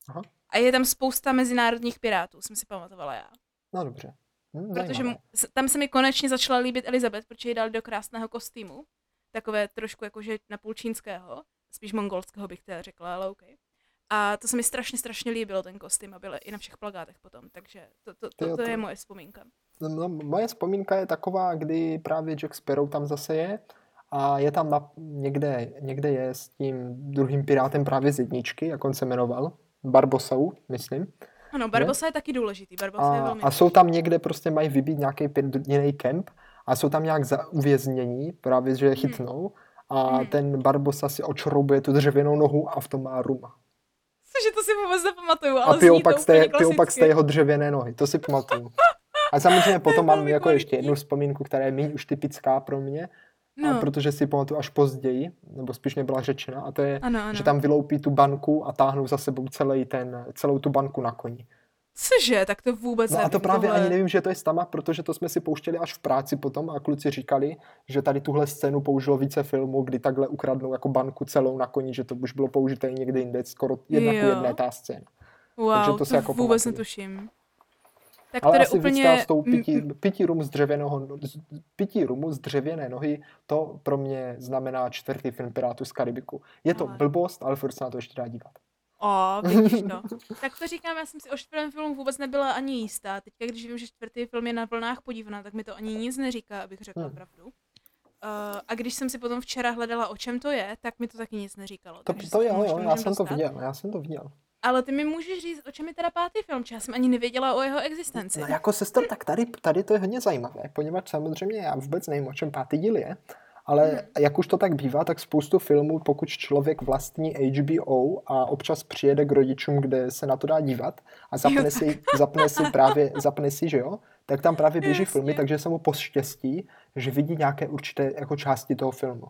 Aha. A je tam spousta mezinárodních pirátů, jsem si pamatovala já. No dobře. Hm, Protože mu, tam se mi konečně začala líbit Elizabeth, protože ji dali do krásného kostýmu. Takové trošku jakože napůl čínského, spíš mongolského bych teda řekla, ale OK. A to se mi strašně, strašně líbilo, ten kostým a byl i na všech plagátech potom, takže to, to, to, to to- je moje vzpomínka. No, moje vzpomínka je taková, kdy právě Jack Sparrow tam zase je a je tam na, někde, někde je s tím druhým pirátem právě z jedničky, jak on se jmenoval, Barbosou, myslím. Ano, Barbosa je taky důležitý, Barbosa je A, velmi a jsou tam někde prostě mají vybít nějaký jiný kemp a jsou tam nějak za uvěznění, právě že je chytnou a Mhm. ten Barbosa si očroubuje tu dřevěnou nohu a v tom má rum. Cože to si vůbec nepamatuju, A ale pijou zní to pak, z té, úplně pijou pak z té jeho dřevěné nohy, to si pamatuju. A samozřejmě potom mám jako ještě jednu vzpomínku, která je méně už typická pro mě, no. Protože si pamatuju až později, nebo spíš mě byla řečena, a to je, ano, ano. že tam vyloupí tu banku a táhnou za sebou celý ten, celou tu banku na koni. Cože, tak to vůbec No a to nevím, právě tohle. ani nevím, že to je stama, protože to jsme si pouštěli až v práci potom a kluci říkali, že tady tuhle scénu použilo více filmů, kdy takhle ukradnou jako banku celou na koni, že to už bylo použité někde jinde, skoro jedna ku jedné ta scéna. Wow, takže to to, si jako vůbec pamatuju. netuším. Tak Ale to asi úplně... úplně... s tou pití, pití, rum z dřevěného, pití rumu z dřevěné nohy, to pro mě znamená čtvrtý film Pirátů z Karibiku. Je to Ale- blbost, ale furt se na to ještě dá dívat. O, vidíš to. tak to říkám, já jsem si o čtvrtém filmu vůbec nebyla ani jistá. Teďka, když vím, že čtvrtý film je na vlnách podívaná, tak mi to ani nic neříká, abych řekla Hmm. pravdu. Uh, a když jsem si potom včera hledala, o čem to je, tak mi to taky nic neříkalo. To, to jo, jo, já jsem to viděl, já jsem to viděl. Ale ty mi můžeš říct, o čem je teda pátý film, já jsem ani nevěděla o jeho existenci. No jako sestro, tak tady, tady to je hodně zajímavé, poněvadž samozřejmě já vůbec nevím, o čem pátý díl je, Ale jak už to tak bývá, tak spoustu filmů, pokud člověk vlastní HBO a občas přijede k rodičům, kde se na to dá dívat a zapne si, zapne si právě, zapne si, že jo, tak tam právě běží Jasně. filmy, takže se mu poštěstí, že vidí nějaké určité jako části toho filmu.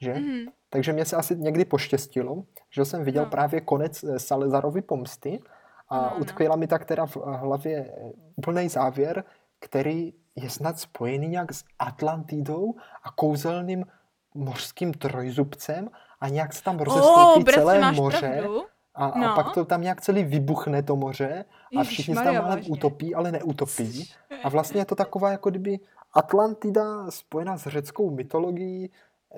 Že? Mhm. Takže mě se asi někdy poštěstilo, že jsem viděl No. právě konec eh, Salezarovy pomsty a No, no. utkvěla mi tak teda v hlavě eh, úplný závěr, který je snad spojený nějak s Atlantidou a kouzelným mořským trojzubcem a nějak se tam rozestoupí bratře, celé moře pravdu. a, a No. pak to tam nějak celý vybuchne to moře a všichni se tam vážně. utopí, ale neutopí. A vlastně je to taková, jako kdyby Atlantida spojená s řeckou mytologií,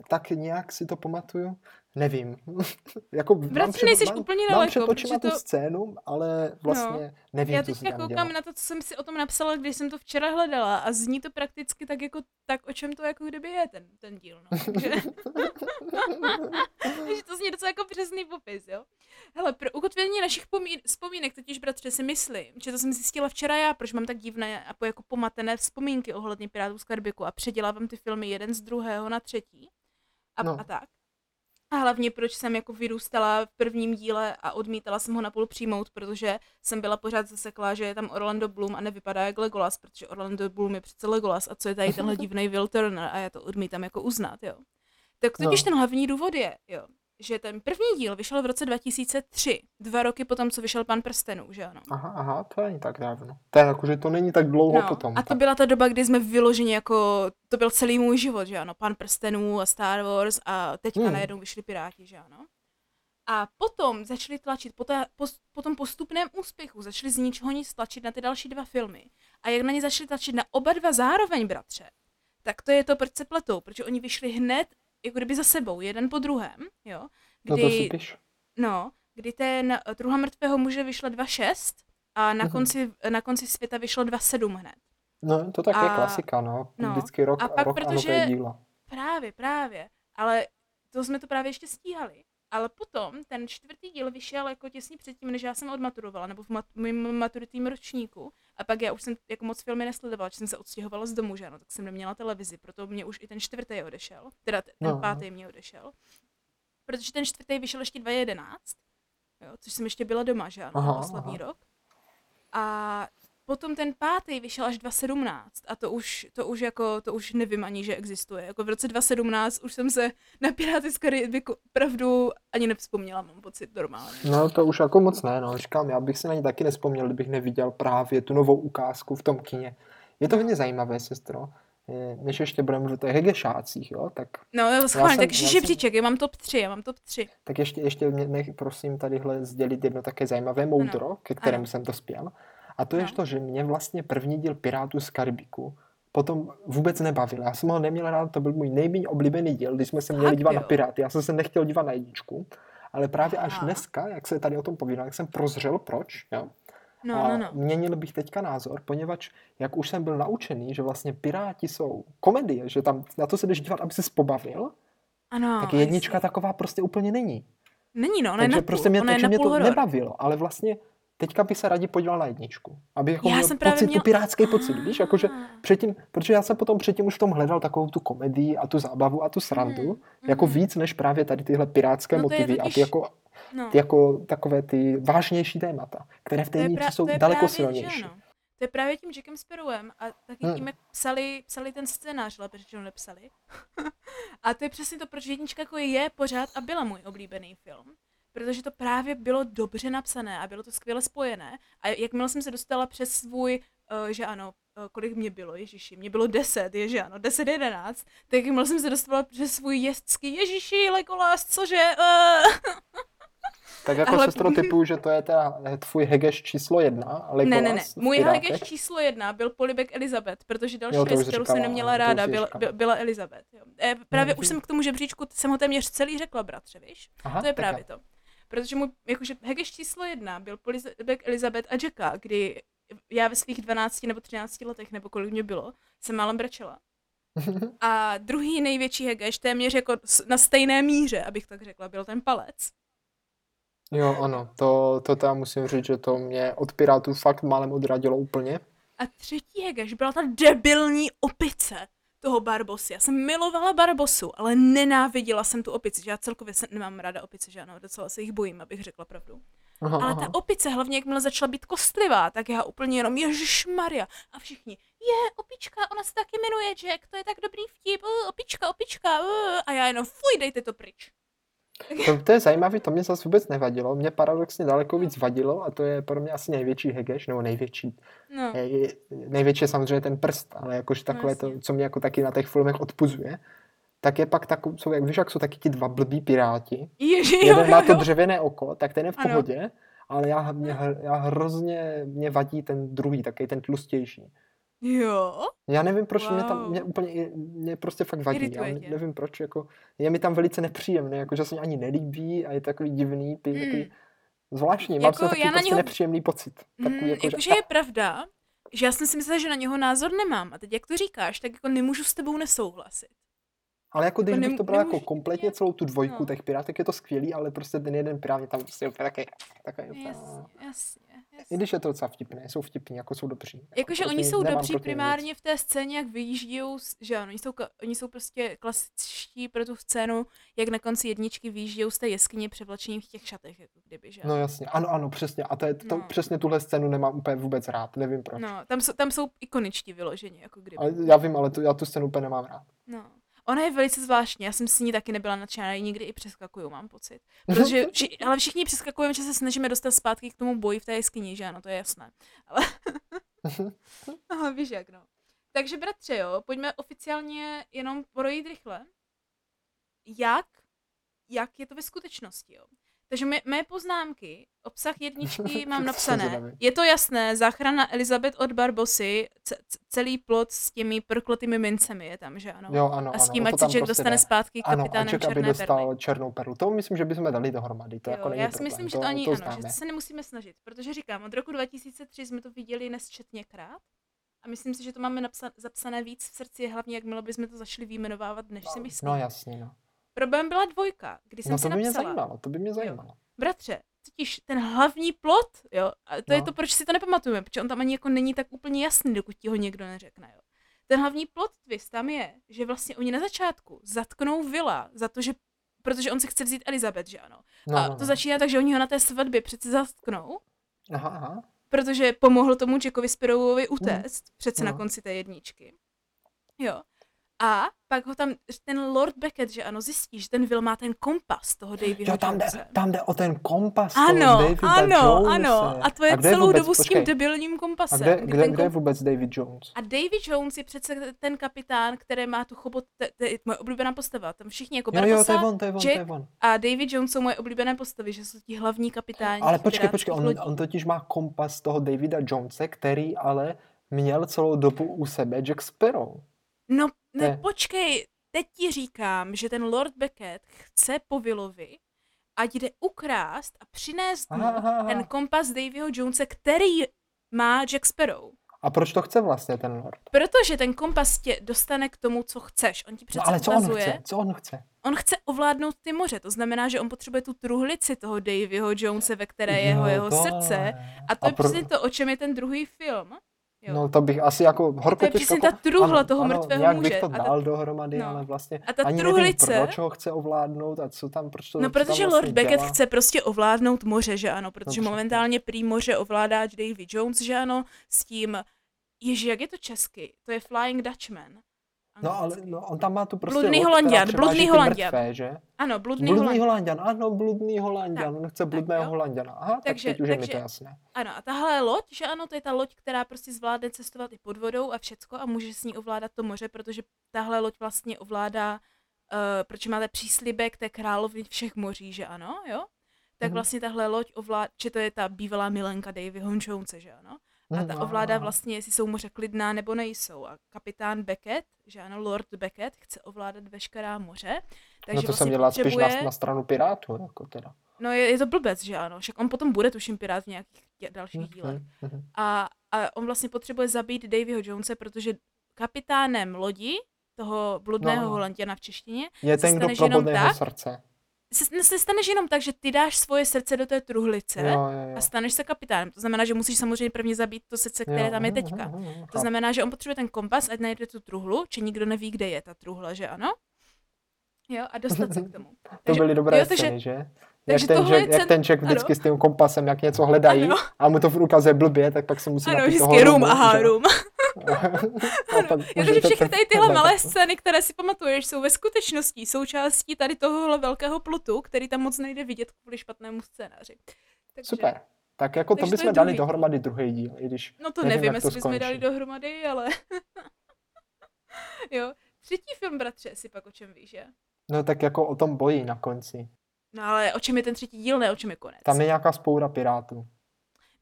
tak nějak si to pamatuju. Nevím. jako mám Bratře, nejseš úplně mám daleko, očima protože tu to- scénu, ale vlastně nevím, Já teďka koukám dělá. na to, co jsem si o tom napsala, když jsem to včera hledala a zní to prakticky tak jako tak, o čem to jako kdyby je ten, ten díl, no. Takže, takže to zní docela jako přesný popis, jo. Hele, pro ukotvení našich pomí- vzpomínek totiž, bratře, si myslím, že to jsem zjistila včera já, proč mám tak divné a jako pomatené vzpomínky ohledně Pirátů z Karibiku a předělávám ty filmy jeden z druhého na třetí a, No. a tak. A hlavně proč jsem jako vyrůstala v prvním díle a odmítala jsem ho napůl přijmout, protože jsem byla pořád zaseklá, že je tam Orlando Bloom a nevypadá jak Legolas, protože Orlando Bloom je přece Legolas a co je tady tenhle divný Will Turner a já to odmítám jako uznat, jo. Tak totiž No. ten hlavní důvod je, jo, že ten první díl vyšel v roce 2003, dva roky potom, co vyšel Pan prstenů, že ano. Aha, aha, to není tak dávno. To je jako, že to není tak dlouho No, potom. a to tak. byla ta doba, kdy jsme vyloženě jako, to byl celý můj život, že ano, Pan prstenů a Star Wars a teďka Hmm. najednou vyšli Piráti, že ano. A potom začali tlačit, po, ta, po, po tom postupném úspěchu, začali z ničeho nic tlačit na ty další dva filmy. A jak na ně začali tlačit na oba dva zároveň, bratře, tak to je to, proč se pletou, protože oni vyšli hned, jako kdyby za sebou, jeden po druhém, jo. No to si Kdy, no, kdy ten Druha mrtvého muže vyšla 2.6 a na Mhm. konci, na konci světa vyšlo 2.7 hned. No, to tak je A- klasika, no. no. Vždycky rok, A pak, rok a protože- nové díla. Právě, právě. Ale to jsme to právě ještě stíhali. Ale potom ten čtvrtý díl vyšel jako těsně předtím, než já jsem odmaturovala, nebo v mat- mým maturitním ročníku. A pak já už jsem jako moc filmy nesledovala, že jsem se odstěhovala z domu, že ano, tak jsem neměla televizi, proto mě už i ten čtvrtý odešel. Teda ten No, no. pátý mě odešel. Protože ten čtvrtý vyšel ještě 2011, jo, což jsem ještě byla doma, že ano, aha, poslední aha. rok. A potom ten pátý vyšel až 2017 a to už, to už jako, to už nevím ani, že existuje. Jako v roce 2017 už jsem se na Piráty z Karibiku opravdu ani nevzpomněla, mám pocit normálně. No to už jako moc ne, no. Říkám, já bych si na ně taky nespomněl, kdybych neviděl právě tu novou ukázku v tom kině. Je to hodně zajímavé, sestro. Než ještě budeme mluvit o hegešácích, jo, tak, No, jo, schválně, tak žebříček, já mám top 3, já mám top 3. tak ještě, ještě mě nech, prosím, tadyhle sdělit jedno také zajímavé moudro, ke kterému jsem dospěl. A to je No. to, že mě vlastně první díl Pirátů z Karibiku potom vůbec nebavil. Já jsem ho neměl rád, to byl můj nejméně oblíbený díl, když jsme se měli Fakt, dívat na jo? Piráty. Já jsem se nechtěl dívat na jedničku, ale právě až Aha. dneska, jak se tady o tom povídal, jak jsem prozřel, proč, jo, No, a no, no. měnil bych teďka názor, poněvadž jak už jsem byl naučený, že vlastně Piráti jsou komedie, že tam na to se jdeš dívat, aby se pobavil, Ano, tak jednička jasně. taková prostě úplně není. Není no, ona je takže na prostě mě, je na mě to nebavilo, ale vlastně teďka bych se rádi podíval na jedničku. Aby jako Já měl jsem právě pocit, měl- tu pirátský pocit, víš, jakože Ah. předtím, protože já jsem potom předtím už v tom hledal takovou tu komedii a tu zábavu a tu srandu, Mhm, jako mhm. víc než právě tady tyhle pirátské No motivy a totiž- ty jako, No. ty jako takové ty vážnější témata, které v té jedničce pra- jsou to je daleko právě, silnější. Že. To je právě tím Jackem Sparrowem a taky Hmm. tím, jak psali, psali ten scénář, lépe řečeno nepsali. a to je přesně to, proč jednička jako je pořád a byla můj oblíbený film. Protože to právě bylo dobře napsané a bylo to skvěle spojené. A jakmile jsem se dostala přes svůj, uh, že ano, uh, kolik mě bylo, ježiši, mě bylo 10, je, že ano, 10, 11, tak jakmile jsem se dostala přes svůj jezdský, ježiši, Legolas, cože, uh, Tak jako Ale- sestro typu, že to je teda tvůj hegeš číslo jedna, ale Ne, ne, ne. Můj. Hageš číslo jedna byl Polibek Elizabeth, protože další Jo, věc, kterou jsem neměla to ráda, byla, byla, Elizabeth. Jo. E, právě Mhm. už jsem k tomu žebříčku, jsem ho téměř celý řekla, bratře, víš? Aha, to je právě to. Protože můj, jakože Hageš číslo jedna byl Polibek Elizabeth a Jacka, kdy já ve svých 12 nebo 13 letech, nebo kolik mě bylo, jsem málem brečela. A druhý největší Hageš, téměř jako na stejné míře, abych tak řekla, byl ten palec. Jo, ano, to, to tam musím říct, že to mě od Pirátů fakt málem odradilo úplně. A třetí Hegeš byla ta debilní opice. Toho Barbosy. Já jsem milovala Barbosu, ale nenáviděla jsem tu opici, že já celkově se, nemám ráda opice, že ano, docela se jich bojím, abych řekla pravdu. Aha, Ale aha. ta opice, hlavně jakmile začala být kostlivá, tak já úplně jenom Ježíš Maria. A všichni, je, opička, ona se taky jmenuje Jack, to je tak dobrý vtip, uh, opička, opička, uh, a já jenom, fuj, dejte to pryč. To, to je zajímavé, to mě zase vůbec nevadilo. Mě paradoxně daleko víc vadilo a to je pro mě asi největší hegeš, nebo největší. No, největší je samozřejmě ten prst, ale jakož takové to, jasně. co mě jako taky na těch filmech odpuzuje, tak je pak takový, jsou, jak víš, jak jsou taky ti dva blbí piráti. Ježi, jo, Jeden jo, má to jo. dřevěné oko, tak ten je v Ano. pohodě, ale já, mě, já hrozně mě vadí ten druhý, taky ten tlustější. Jo, Já nevím, proč mě tam, Wow. mě úplně, mě prostě fakt vadí. Já ne- nevím proč, jako, je mi tam velice nepříjemný, jako, že se mi ani nelíbí a je takový divný, ty, Mm. takový zvláštní, mám Jako toho taky já na prostě něho- nepříjemný pocit. Takový, mm, jako, jakože je pravda, že já jsem si myslela, že na něho názor nemám. A teď, jak to říkáš, tak jako nemůžu s tebou nesouhlasit. Ale jako když jako bych to bral jako kompletně celou tu dvojku no. těch pirátek, je to skvělý, ale prostě ten jeden pirát je tam prostě úplně takový, takový úplně, Jasně, jasně, I když je to docela vtipné, jsou vtipní, jako jsou dobří. Jako Jakože oni jsou dobří nim nic. primárně v té scéně, jak vyjíždějí, že ano, oni jsou, oni jsou prostě klasičtí pro tu scénu, jak na konci jedničky vyjíždějí z té jeskyně převlečení v těch šatech, jako kdyby, že No jasně, ano, ano, přesně. A to je, to, No. přesně tuhle scénu nemám úplně vůbec rád, nevím proč. No, tam jsou, tam jsou ikoničtí vyloženě, jako kdyby. Ale já vím, ale tu, já tu scénu úplně nemám rád. No. Ona je velice zvláštní, já jsem si ní taky nebyla nadšená, někdy i přeskakuju, mám pocit. Protože, vši, ale všichni přeskakujeme, že se snažíme dostat zpátky k tomu boji v té jeskyni, že ano, to je jasné. Ale, ale víš jak, no. Takže bratře, jo, pojďme oficiálně jenom projít rychle. Jak, jak je to ve skutečnosti, jo. Takže mé, mé poznámky, obsah jedničky mám napsané. Je to jasné, záchrana Elizabeth od Barbosy, c- celý plot s těmi prkletými mincemi je tam, že ano. Jo, ano, a s tím, o to ať se Jack prostě dostane jde. zpátky Ano, a kapitánem Jack, aby Černé dostal perly. černou perlu. To myslím, že bychom dali dohromady, to Jo, jako není já si problém. myslím, že to, to ani to ano, že se nemusíme snažit, protože říkám, od roku 2003 jsme to viděli nesčetněkrát a myslím si, že to máme napsa- zapsané víc v srdci, hlavně jakmile bychom to začali výjmenovávat, než si myslím. No jasně, no. Problém byla dvojka, kdy jsem No si to by mě napsala, zajímalo, to by mě zajímalo. bratře, totiž ten hlavní plot, jo, a to je No. to, proč si to nepamatujeme, protože on tam ani jako není tak úplně jasný, dokud ti ho někdo neřekne, jo. Ten hlavní plot twist tam je, že vlastně oni na začátku zatknou Vila za to, že protože on si chce vzít Elizabeth, že ano. No, a no, to no. začíná tak, že oni ho na té svatbě přece zatknou, Aha, aha. protože pomohl tomu Jackovi Sparrowovi utéct, přece na No. konci té jedničky. Jo. A pak ho tam ten Lord Beckett, že ano, zjistí, že ten Will má ten kompas toho Davyho Jo, tam jde, tam jde o ten kompas Ano, Davida ano, Jonese. ano. A to je kde celou vůbec, dobu s počkej, tím debilním A kompasem. kde, kdy kde, ten kde je vůbec David Jones? A Davy Jones je přece ten kapitán, který má tu chobot, to je moje oblíbená postava. Tam všichni jako Jo, jo, to je on, to je on, to je on. a Davy Jones jsou moje oblíbené postavy, že jsou ti hlavní kapitáni. Ale počkej, počkej, on, on totiž má kompas toho Davida Jonese, který ale měl celou dobu u sebe Jack Sparrow. No, Je- ne, počkej, teď ti říkám, že ten Lord Beckett chce po Willovi, ať jde ukrást a přinést Aha, aha, aha. ten kompas Davyho Jonese, který má Jack Sparrow. A proč to chce vlastně ten Lord? Protože ten kompas tě dostane k tomu, co chceš. On ti přece No ale co on chce? Co on chce? on chce ovládnout ty moře, to znamená, že on potřebuje tu truhlici toho Davyho Jonese, ve které je jeho, Jo, jeho srdce. A to A je pro- přesně to, o čem je ten druhý film. Jo. No to bych asi jako horko To je přesně ta truhla toho mrtvého nějak muže. bych to A ta- dal dohromady, no. ale vlastně A ta ani truhlice- nevím, proč ho chce ovládnout a co tam, proč to No, tam protože vlastně Lord Beckett dělá. chce prostě ovládnout moře, že ano, protože Dobře. momentálně prý moře ovládá Davy Jones, že ano, s tím, ježi, jak je to česky? To je Flying Dutchman. No ale no, on tam má tu prostě Bludný převáží bludný ty Holanďan. Mrtvé, že? Ano, bludný, Bludný Holand. Holanďan, ano, bludný Holanďan, on chce bludného jo. Holanďana. Aha, Takže- tak teď už je mi takže- to jasné. Ano, a tahle loď, že ano, to je ta loď, která prostě zvládne cestovat i pod vodou a všecko a může s ní ovládat to moře, protože tahle loď vlastně ovládá, uh, protože máte příslibek té královny všech moří, že ano, jo? Tak Mhm. vlastně tahle loď ovládá, že to je ta bývalá milenka Davyho Jonese, že ano? A ta aha, ovládá vlastně, jestli jsou moře klidná nebo nejsou. A kapitán Beckett, že ano, Lord Beckett, chce ovládat veškerá moře. Takže No to vlastně jsem spíš potřebuje... na, na stranu Pirátů, jako teda. No je, je, to blbec, že ano. Však on potom bude, tuším, pirát v nějakých dě- dalších dílech. Mhm. A, a on vlastně potřebuje zabít Davyho Jonese, protože kapitánem lodi, toho bludného No, no, no. Holanděna v češtině, Je ten, kdo probodne jeho tak- srdce. Se, se staneš jenom tak, že ty dáš svoje srdce do té truhlice Jo, jo, jo. a staneš se kapitánem. To znamená, že musíš samozřejmě prvně zabít to srdce, které Jo, tam je teďka. mhm, mhm, To chápu. znamená, že on potřebuje ten kompas, ať najde tu truhlu, či nikdo neví, kde je ta truhla, že ano? Jo, a dostat se k tomu. To Takže- byly dobré jo, takže- scény, že? takže jak, ten Jack, jak cen- ten Jack vždycky s tím kompasem, jak něco hledají Ano. a mu to v rukaze blbě, tak pak se musí Ano, napít toho vždycky rum, rumu, aha, rum. A pak Jakože všechny tady tyhle malé scény, které si pamatuješ, jsou ve skutečnosti součástí tady tohohle velkého plotu, který tam moc nejde vidět kvůli špatnému scénáři. Takže, Super. Tak jako to bychom dali druhý dohromady druhý díl, i když No to Nevím, jestli bychom dali dohromady, ale... jo. Třetí film, bratře, si pak o čem víš, že? No tak jako o tom boji na konci. No ale o čem je ten třetí díl, ne o čem je konec. Tam je nějaká spoura pirátů.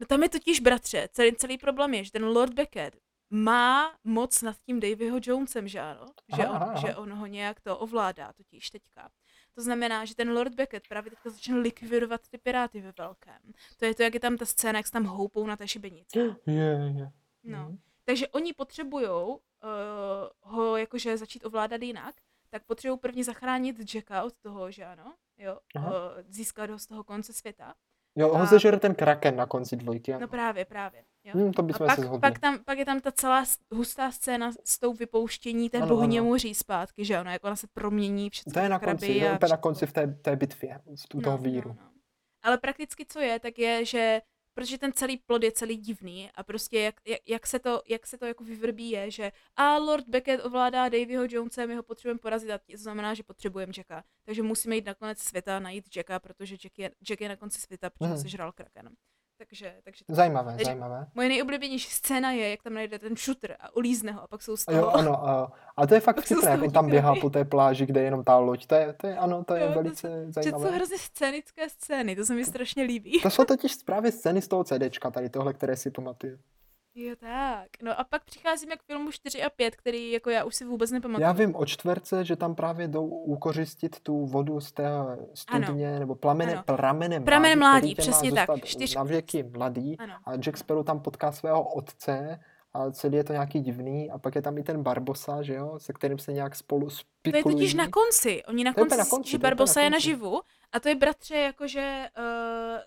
No tam je totiž, bratře, celý, celý problém je, že ten Lord Beckett má moc nad tím Davyho Jonesem, že ano? Že, on, aha, aha. že on ho nějak to ovládá totiž teďka. To znamená, že ten Lord Beckett právě teďka začne likvidovat ty piráty ve velkém. To je to, jak je tam ta scéna, jak se tam houpou na té šibenici. Je, je. No. Mhm. Takže oni potřebují uh, ho jakože začít ovládat jinak, tak potřebují prvně zachránit Jacka od toho, že ano? Jo, Aha. uh, získat ho z toho konce světa. Jo, ho A- zežere ten kraken na konci dvojky. ano. No právě, právě. Jo? Hm, to A bychom pak, se pak, tam, pak je tam ta celá hustá scéna s tou vypouštění té Ano, bohyně ano. moří zpátky, že ono, jak ona se promění, všechno To je na konci, to je a úplně na konci v té, té bitvě, v u toho víru. No, no. Ale prakticky co je, tak je, že protože ten celý plod je celý divný a prostě jak, jak, jak, se, to, jak se to jako vyvrbí je, že a Lord Beckett ovládá Davyho Jonese, my ho potřebujeme porazit a to znamená, že potřebujeme Jacka. Takže musíme jít na konec světa a najít Jacka, protože Jack je, Jack je na konci světa, protože Mhm. ho sežral Kraken. Takže, takže to. Zajímavé, Takže- zajímavé. Moje nejoblíbenější scéna je, jak tam najde ten shooter a ulízne ho a pak jsou z A Jo, toho... ano, a, a to je fakt vtipné, jak toho on tam běhá po té pláži, kde je jenom ta loď. To je, to je ano, to je Jo, to velice Že to jsou zajímavé. hrozně scénické scény, to se mi strašně líbí. To jsou totiž právě scény z toho CDčka, tady tohle, které si pamatuju. Jo, tak. No a pak přicházíme k filmu 4 a 5, který jako já už si vůbec nepamatuju. Já vím o čtverce, že tam právě jdou ukořistit tu vodu z té studně, nebo plamene, Ano. pramene Pramene mládí, mládí, který tě má přesně tak. Čtyř- Na věky mladý. Ano. A Jack Sparrow tam potká svého otce a celý je to nějaký divný. A pak je tam i ten Barbosa, že jo, se kterým se nějak spolu To je totiž na konci. Oni na je konci, na konci, že je Barbosa na je konci. naživu. A to je bratře jakože uh,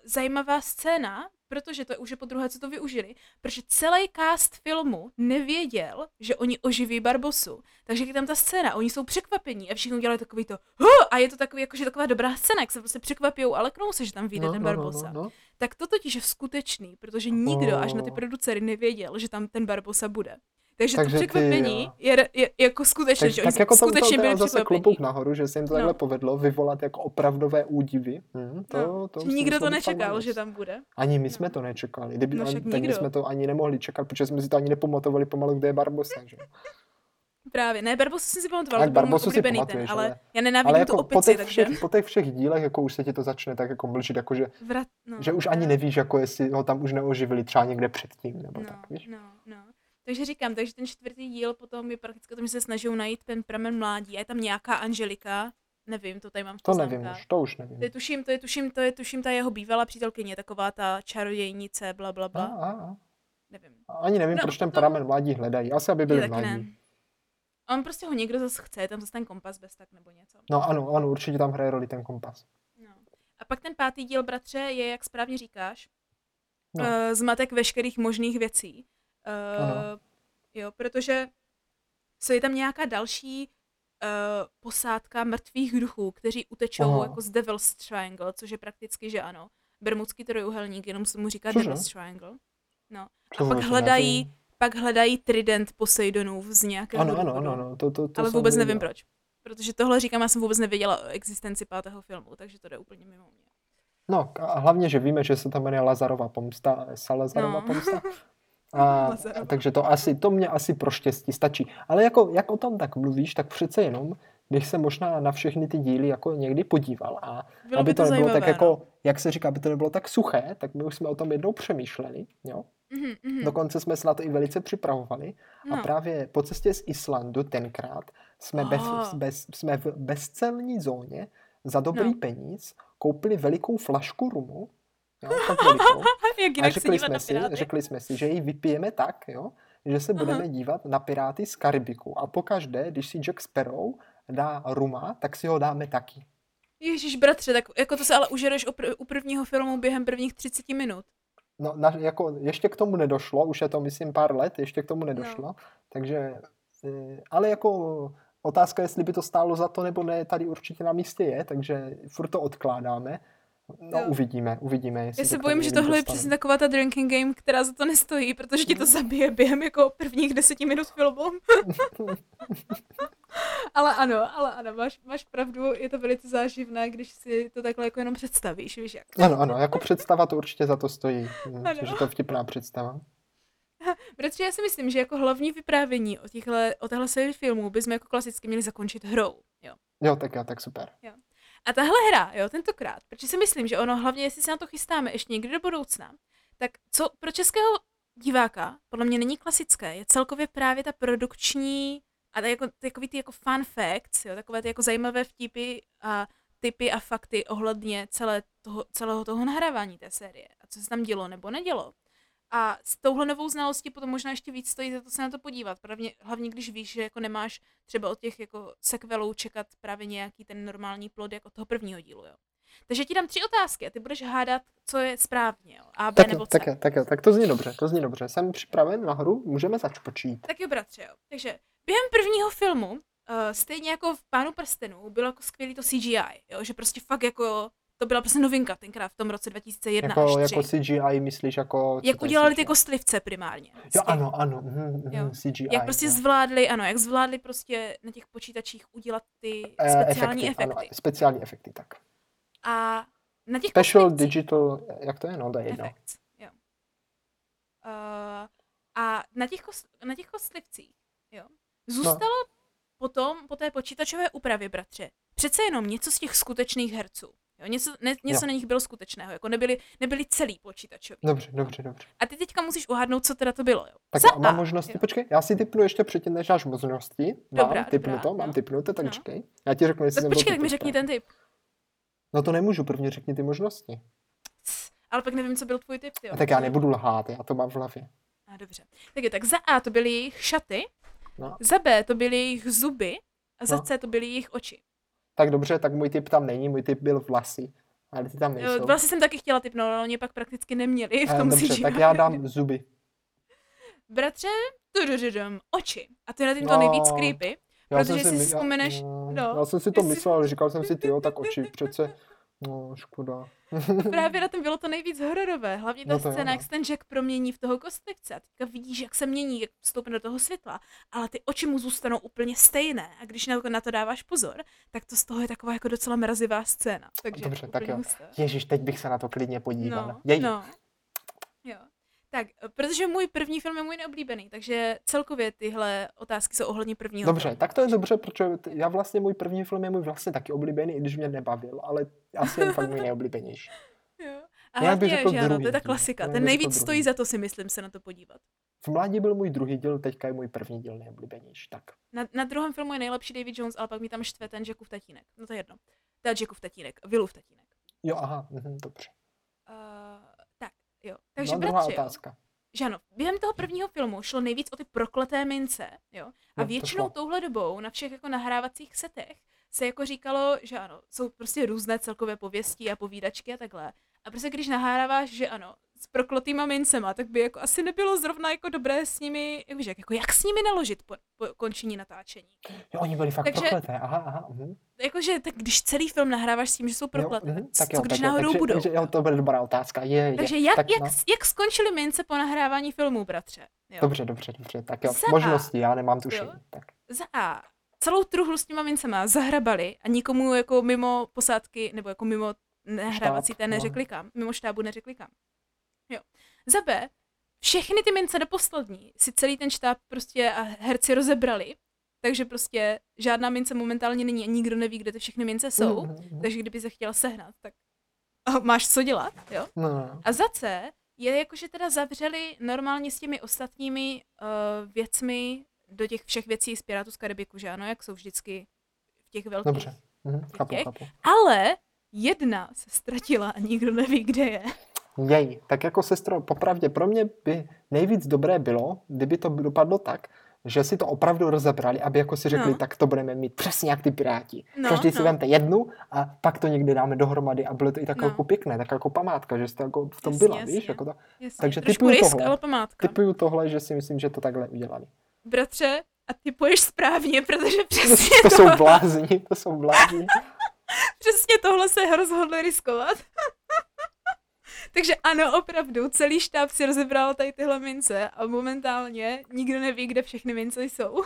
zajímavá scéna, protože to je už je po druhé, co to využili, protože celý cast filmu nevěděl, že oni oživí Barbosu. Takže je tam ta scéna, oni jsou překvapení a všichni udělali takový to huh! a je to takový, jakože taková dobrá scéna, jak se prostě překvapí a leknou se, že tam vyjde ten Barbosa. No, no, no. Tak to totiž je skutečný, protože nikdo až na ty Oh. producery nevěděl, že tam ten Barbosa bude. Takže, Takže to ty, překvapení jo. je, je, jako skutečné, Tak, že tak jako to, to, skutečně to byli zase klobouk nahoru, že se jim to takhle No. povedlo vyvolat jako opravdové údivy. Hm, to, No, to si nikdo to nečekal, že tam bude. Ani my jsme No. to nečekali. Kdyby, No tak my nikdo. jsme to ani nemohli čekat, protože jsme si to ani nepamatovali pomalu, kde je Barbosa. Že? Právě, ne, Barbosu jsem si pamatovala, Tak to byl si ten, ale ale- já nenávidím Ale tu jako po opici, těch, takže všech, po těch všech dílech, jako už se ti to začne tak jako mlžit, jako že, vrat, no, že už ani nevíš, jako jestli ho tam už neoživili třeba někde předtím, nebo no, tak, víš? no, no. Takže říkám, takže ten čtvrtý díl potom je prakticky o tom, že se snaží najít ten pramen mládí. A je tam nějaká Angelika, nevím, to tady mám v To nevím už, to už nevím. To je tuším, to je tuším, to je tuším ta jeho bývalá přítelkyně, taková ta čarodějnice, bla, bla, A, bla. a, a. Nevím. Ani nevím, No, proč ten to- pramen mladí hledají. Asi, aby byli taky ne. On prostě ho někdo zase chce, je tam zase ten kompas bez tak nebo něco. No ano, ano, určitě tam hraje roli ten kompas. No. A pak ten pátý díl, bratře, je, jak správně říkáš, no. uh, zmatek veškerých možných věcí. Uh, Ano. jo, protože je tam nějaká další uh, posádka mrtvých duchů, kteří utečou Aha. jako z Devil's Triangle, což je prakticky, že ano, bermudský trojuhelník, jenom se mu říká Cože? Devil's Triangle. No. A pak hledají, pak hledají trident Poseidonův z nějakého Ano, ano, ano, ano, to, to, to Ale vůbec viděl. nevím proč. Protože tohle říkám, já jsem vůbec nevěděla o existenci pátého filmu, takže to jde úplně mimo mě. No, a hlavně, že víme, že se to jmenuje Lazarova pomsta, Salazarova No. pomsta. A, Lazarova. takže to asi, to mě asi pro štěstí stačí. Ale jako, jak o tom tak mluvíš, tak přece jenom bych se možná na všechny ty díly jako někdy podíval a Bylo aby by to, to nebylo tak jako, no. jak se říká, aby to nebylo tak suché, tak my už jsme o tom jednou přemýšleli, jo. Mhm, mhm. Dokonce jsme se na to i velice připravovali a No. právě po cestě z Islandu tenkrát jsme, bez, Oh. bez, jsme v bezcelní zóně za dobrý No. peníz koupili velikou flašku rumu, jo, tak Jak a jinak řekli jsme, si, řekli jsme si, že ji vypijeme tak, jo, že se budeme dívat na Piráty z Karibiku a pokaždé, když si Jack Sparrow dá ruma, tak si ho dáme taky. Ježíš, bratře, tak jako to se ale užereš u, pr- u prvního filmu během prvních 30 minut. No, na, jako ještě k tomu nedošlo, už je to myslím pár let, ještě k tomu nedošlo, no. takže, eh, ale jako otázka, jestli by to stálo za to nebo ne, tady určitě na místě je, takže furt to odkládáme. No jo. uvidíme, uvidíme. Já se bojím, že tohle je přesně taková ta drinking game, která za to nestojí, protože ti to zabije během jako prvních deseti minut filmu. ale ano, ale ano, máš, máš pravdu, je to velice záživné, když si to takhle jako jenom představíš, víš jak. Ano, ano, jako představa to určitě za to stojí, ano. že to vtipná představa. Protože já si myslím, že jako hlavní vyprávění o, těchhle, o téhle sérii filmů bychom jako klasicky měli zakončit hrou. Jo, jo tak jo, tak super. Jo. A tahle hra, jo, tentokrát, protože si myslím, že ono hlavně, jestli se na to chystáme ještě někdy do budoucna, tak co pro českého diváka podle mě není klasické, je celkově právě ta produkční a jako, takový ty jako fun facts, jo, takové ty jako zajímavé vtipy a typy a fakty ohledně celé toho, celého toho nahrávání té série a co se tam dělo nebo nedělo. A s touhle novou znalostí potom možná ještě víc stojí za to se na to podívat. Právě, hlavně když víš, že jako nemáš třeba od těch jako sekvelů čekat právě nějaký ten normální plod jako toho prvního dílu. Jo. Takže ti dám tři otázky a ty budeš hádat, co je správně. Jo. A, B tak, nebo C. Tak, tak, tak, tak to zní dobře, to zní dobře. Jsem připraven na hru, můžeme začpočít. Tak jo, bratře, jo. Takže během prvního filmu, uh, stejně jako v Pánu prstenů, bylo jako skvělý to CGI, jo, že prostě fakt jako to byla prostě novinka tenkrát v tom roce 2001 jako, až 3. Jako CGI myslíš jako... Jak udělali ty kostlivce primárně. Prostě. Jo, ano, ano, mm, jo. CGI. Jak prostě no. zvládli, ano, jak zvládli prostě na těch počítačích udělat ty eh, speciální efekty. efekty. Ano, speciální efekty, tak. A na těch Special kostlivcích, digital, jak to je? No, to je jedno. Jo. Uh, a na těch, kos, na těch kostlivcích, jo, zůstalo no. potom, po té počítačové úpravě, bratře, přece jenom něco z těch skutečných herců. Jo, něco, ne, něco na nich bylo skutečného, jako nebyli, nebyli celý počítačový. Dobře, dobře, dobře. A ty teďka musíš uhádnout, co teda to bylo. Jo. Tak Za mám a, možnosti, jo. počkej, já si typnu ještě předtím, než máš možnosti. Mám, dobrá, typnu dobrá, to, mám no. typnuto, tak no. čekej. Já ti řeknu, jestli tak počkej, tak mi řekni ten typ. No to nemůžu, prvně řekni ty možnosti. Ale pak nevím, co byl tvůj typ, jo. A tak já nebudu lhát, já to mám v hlavě. A dobře. Tak je, tak za A to byly jejich šaty, no. za B to byly jejich zuby a za no. C to byly jejich oči tak dobře, tak můj typ tam není, můj typ byl vlasy. Ale ty tam nejsou. Vlasy jsem taky chtěla typnout, ale oni pak prakticky neměli v tom Dobře, CGI. tak já dám zuby. Bratře, tudududum, oči. A to je na tím to no, nejvíc creepy, protože si vzpomeneš... Já, no, no, já jsem si to myslel, říkal jsem si, ty jo, tak oči, přece No, škoda. Právě na tom bylo to nejvíc hororové. Hlavně ta no scéna, jak se ten Jack promění v toho kostlivce. A teďka vidíš, jak se mění, jak vstoupí do toho světla. Ale ty oči mu zůstanou úplně stejné. A když na to, na to dáváš pozor, tak to z toho je taková jako docela mrazivá scéna. Takže Dobře, tak jo. Ježíš, teď bych se na to klidně podíval. No, no. Tak, protože můj první film je můj neoblíbený, takže celkově tyhle otázky jsou ohledně prvního. Dobře, filmu. tak to je dobře, protože já vlastně můj první film je můj vlastně taky oblíbený, i když mě nebavil, ale asi je fakt můj nejoblíbenější. jo. A hlavně, že ano, to je ta klasika. Ten nejvíc stojí za to si myslím se na to podívat. V mládí byl můj druhý díl, teďka je můj první díl nejoblíbenější. Tak. Na, na druhém filmu je nejlepší David Jones, ale pak mi tam štve ten Jackův tatínek. No to je jedno. Teda Jackův tatínek, Willův tatínek. Jo, aha, mhm, dobře. Uh, Jo. Takže no, druhá otázka. Jo, že ano, během toho prvního filmu šlo nejvíc o ty prokleté mince, jo. A no, většinou to touhle dobou na všech jako nahrávacích setech se jako říkalo, že ano, jsou prostě různé celkové pověsti a povídačky a takhle. A prostě když nahráváš, že ano, s proklotýma mincema, tak by jako asi nebylo zrovna jako dobré s nimi, jak, jako jak s nimi naložit po, po končení natáčení. Jo, oni byli fakt takže, prokleté, aha, aha. Uh-huh. Jakože, tak když celý film nahráváš s tím, že jsou prokleté, jo, uh-huh, tak jo, co když tak náhodou takže, budou? Takže, jo, to bude dobrá otázka. Je, je. Takže jak, tak, jak, no. jak skončili mince po nahrávání filmů, bratře? Jo. Dobře, dobře, dobře, tak jo, Za možnosti, já nemám tušení. Tak. Za A, celou truhlu s těma mincema zahrabali a nikomu jako mimo posádky, nebo jako mimo nahrávací té no. neřekli kam, mimo štábu neřekli kam. Jo. Za B, všechny ty mince do poslední si celý ten štáb prostě a herci rozebrali, takže prostě žádná mince momentálně není a nikdo neví, kde ty všechny mince jsou, mm-hmm. takže kdyby se chtěla sehnat, tak máš co dělat, jo? No. A za C je jako, že teda zavřeli normálně s těmi ostatními uh, věcmi do těch všech věcí z Pirátu z Karibiku, že ano, jak jsou vždycky v těch velkých. Dobře, mhm, chápu, chápu. Ale jedna se ztratila a nikdo neví, kde je. Jej, tak jako sestro, popravdě, pro mě by nejvíc dobré bylo, kdyby to dopadlo tak, že si to opravdu rozebrali, aby jako si řekli, No. tak to budeme mít přesně jak ty piráti. No, Každý si no. vemte jednu a pak to někdy dáme dohromady a bylo to i tak No. jako pěkné, tak jako památka, že jste jako v tom Jasně, byla, víš? jasně. Jako to, Jasně. Takže Trošku typuju risk, tohle. ale památka. typuju tohle, že si myslím, že to takhle udělali. Bratře, a typuješ správně, protože přesně, To to, jsou blázni, to jsou blázni. přesně tohle se rozhodli riskovat. Takže ano, opravdu, celý štáb si rozebral tady tyhle mince a momentálně nikdo neví, kde všechny mince jsou.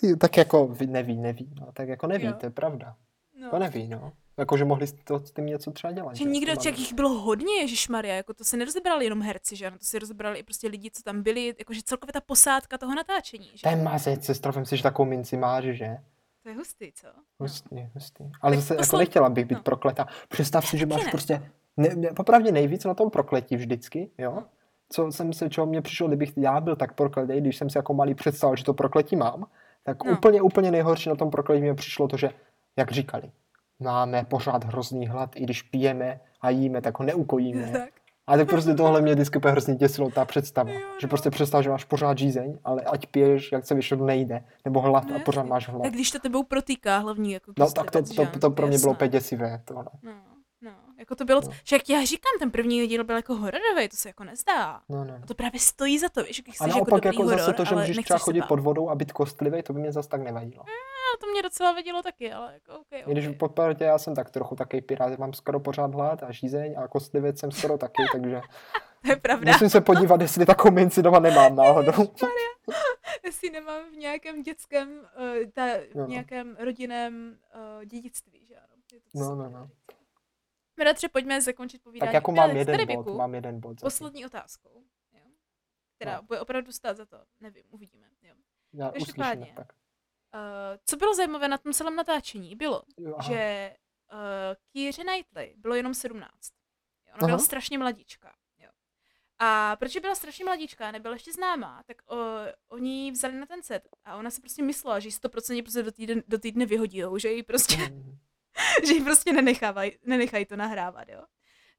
Ty, tak jako ví- neví, neví, no, tak jako neví, Jo. to je pravda. No. To neví, no. Jako, že mohli s to, s tím něco třeba dělat. Že s nikdo, jak jich bylo hodně, Ježíš Maria, jako to se nerozebrali jenom herci, že ano, to si rozebrali i prostě lidi, co tam byli, jakože celkově ta posádka toho natáčení, že? To je mazec, sestro, vím si, že takovou minci máš, že? To je hustý, co? No. Hustý, hustý. Ale Tak zase jako nechtěla bych být no. prokleta. Představ si, že máš ne. prostě, ne, ne, popravdě nejvíc na tom prokletí vždycky, jo? No. Co jsem se, čeho mě přišlo, kdybych já byl tak prokletý, když jsem si jako malý představil, že to prokletí mám, tak No. úplně, úplně nejhorší na tom prokletí mě přišlo to, že, jak říkali, máme pořád hrozný hlad, i když pijeme a jíme, tak ho neukojíme. tak. A tak prostě tohle mě vždycky hrozně děsilo, ta představa. Jo, Že no. prostě představ, že máš pořád žízeň, ale ať piješ, jak se vyšlo, nejde. Nebo hlad No a pořád jasně. máš hlad. Tak když to tebou protýká hlavní jako No tak to, to, ano, to pro mě bylo úplně děsivé. Tohle. No, no, jako to bylo, No. že jak já říkám, ten první díl byl jako hororový, to se jako nezdá. No, no. A to právě stojí za to, víš, když jsi jako dobrý jako horor, zase to, že ale můžeš nechceš třeba chodit pod vodou a být kostlivý, to by mě zase tak nevadilo. No, to mě docela vadilo taky, ale jako okay, I když okay. po partě já jsem tak trochu takový pirát, mám skoro pořád hlad a žízeň a kostlivec jsem skoro taky, takže To je pravda. musím se podívat, jestli takovou minci doma nemám náhodou. Jestli nemám v nějakém dětském, uh, ta, v No. nějakém rodinném uh, dědictví, že ano. No, no, no. Bratře, pojďme zakončit povídání. Tak jako mám jeden bod, mám jeden bod. Poslední otázkou, jo? která No. bude opravdu stát za to. Nevím, uvidíme. Jo. Já každopádně. uslyšíme, tak. Uh, co bylo zajímavé na tom celém natáčení, bylo, Jo, aha. že uh, Kýře Knightley bylo jenom 17. Jo, ona Aha. byla strašně mladíčka. Jo. A protože byla strašně mladíčka, nebyla ještě známá, tak uh, oni ji vzali na ten set a ona si prostě myslela, že ji 100% prostě do týdne, do týdne vyhodijou, že ji prostě, Mhm. že ji prostě nenechávají, nenechají to nahrávat, jo.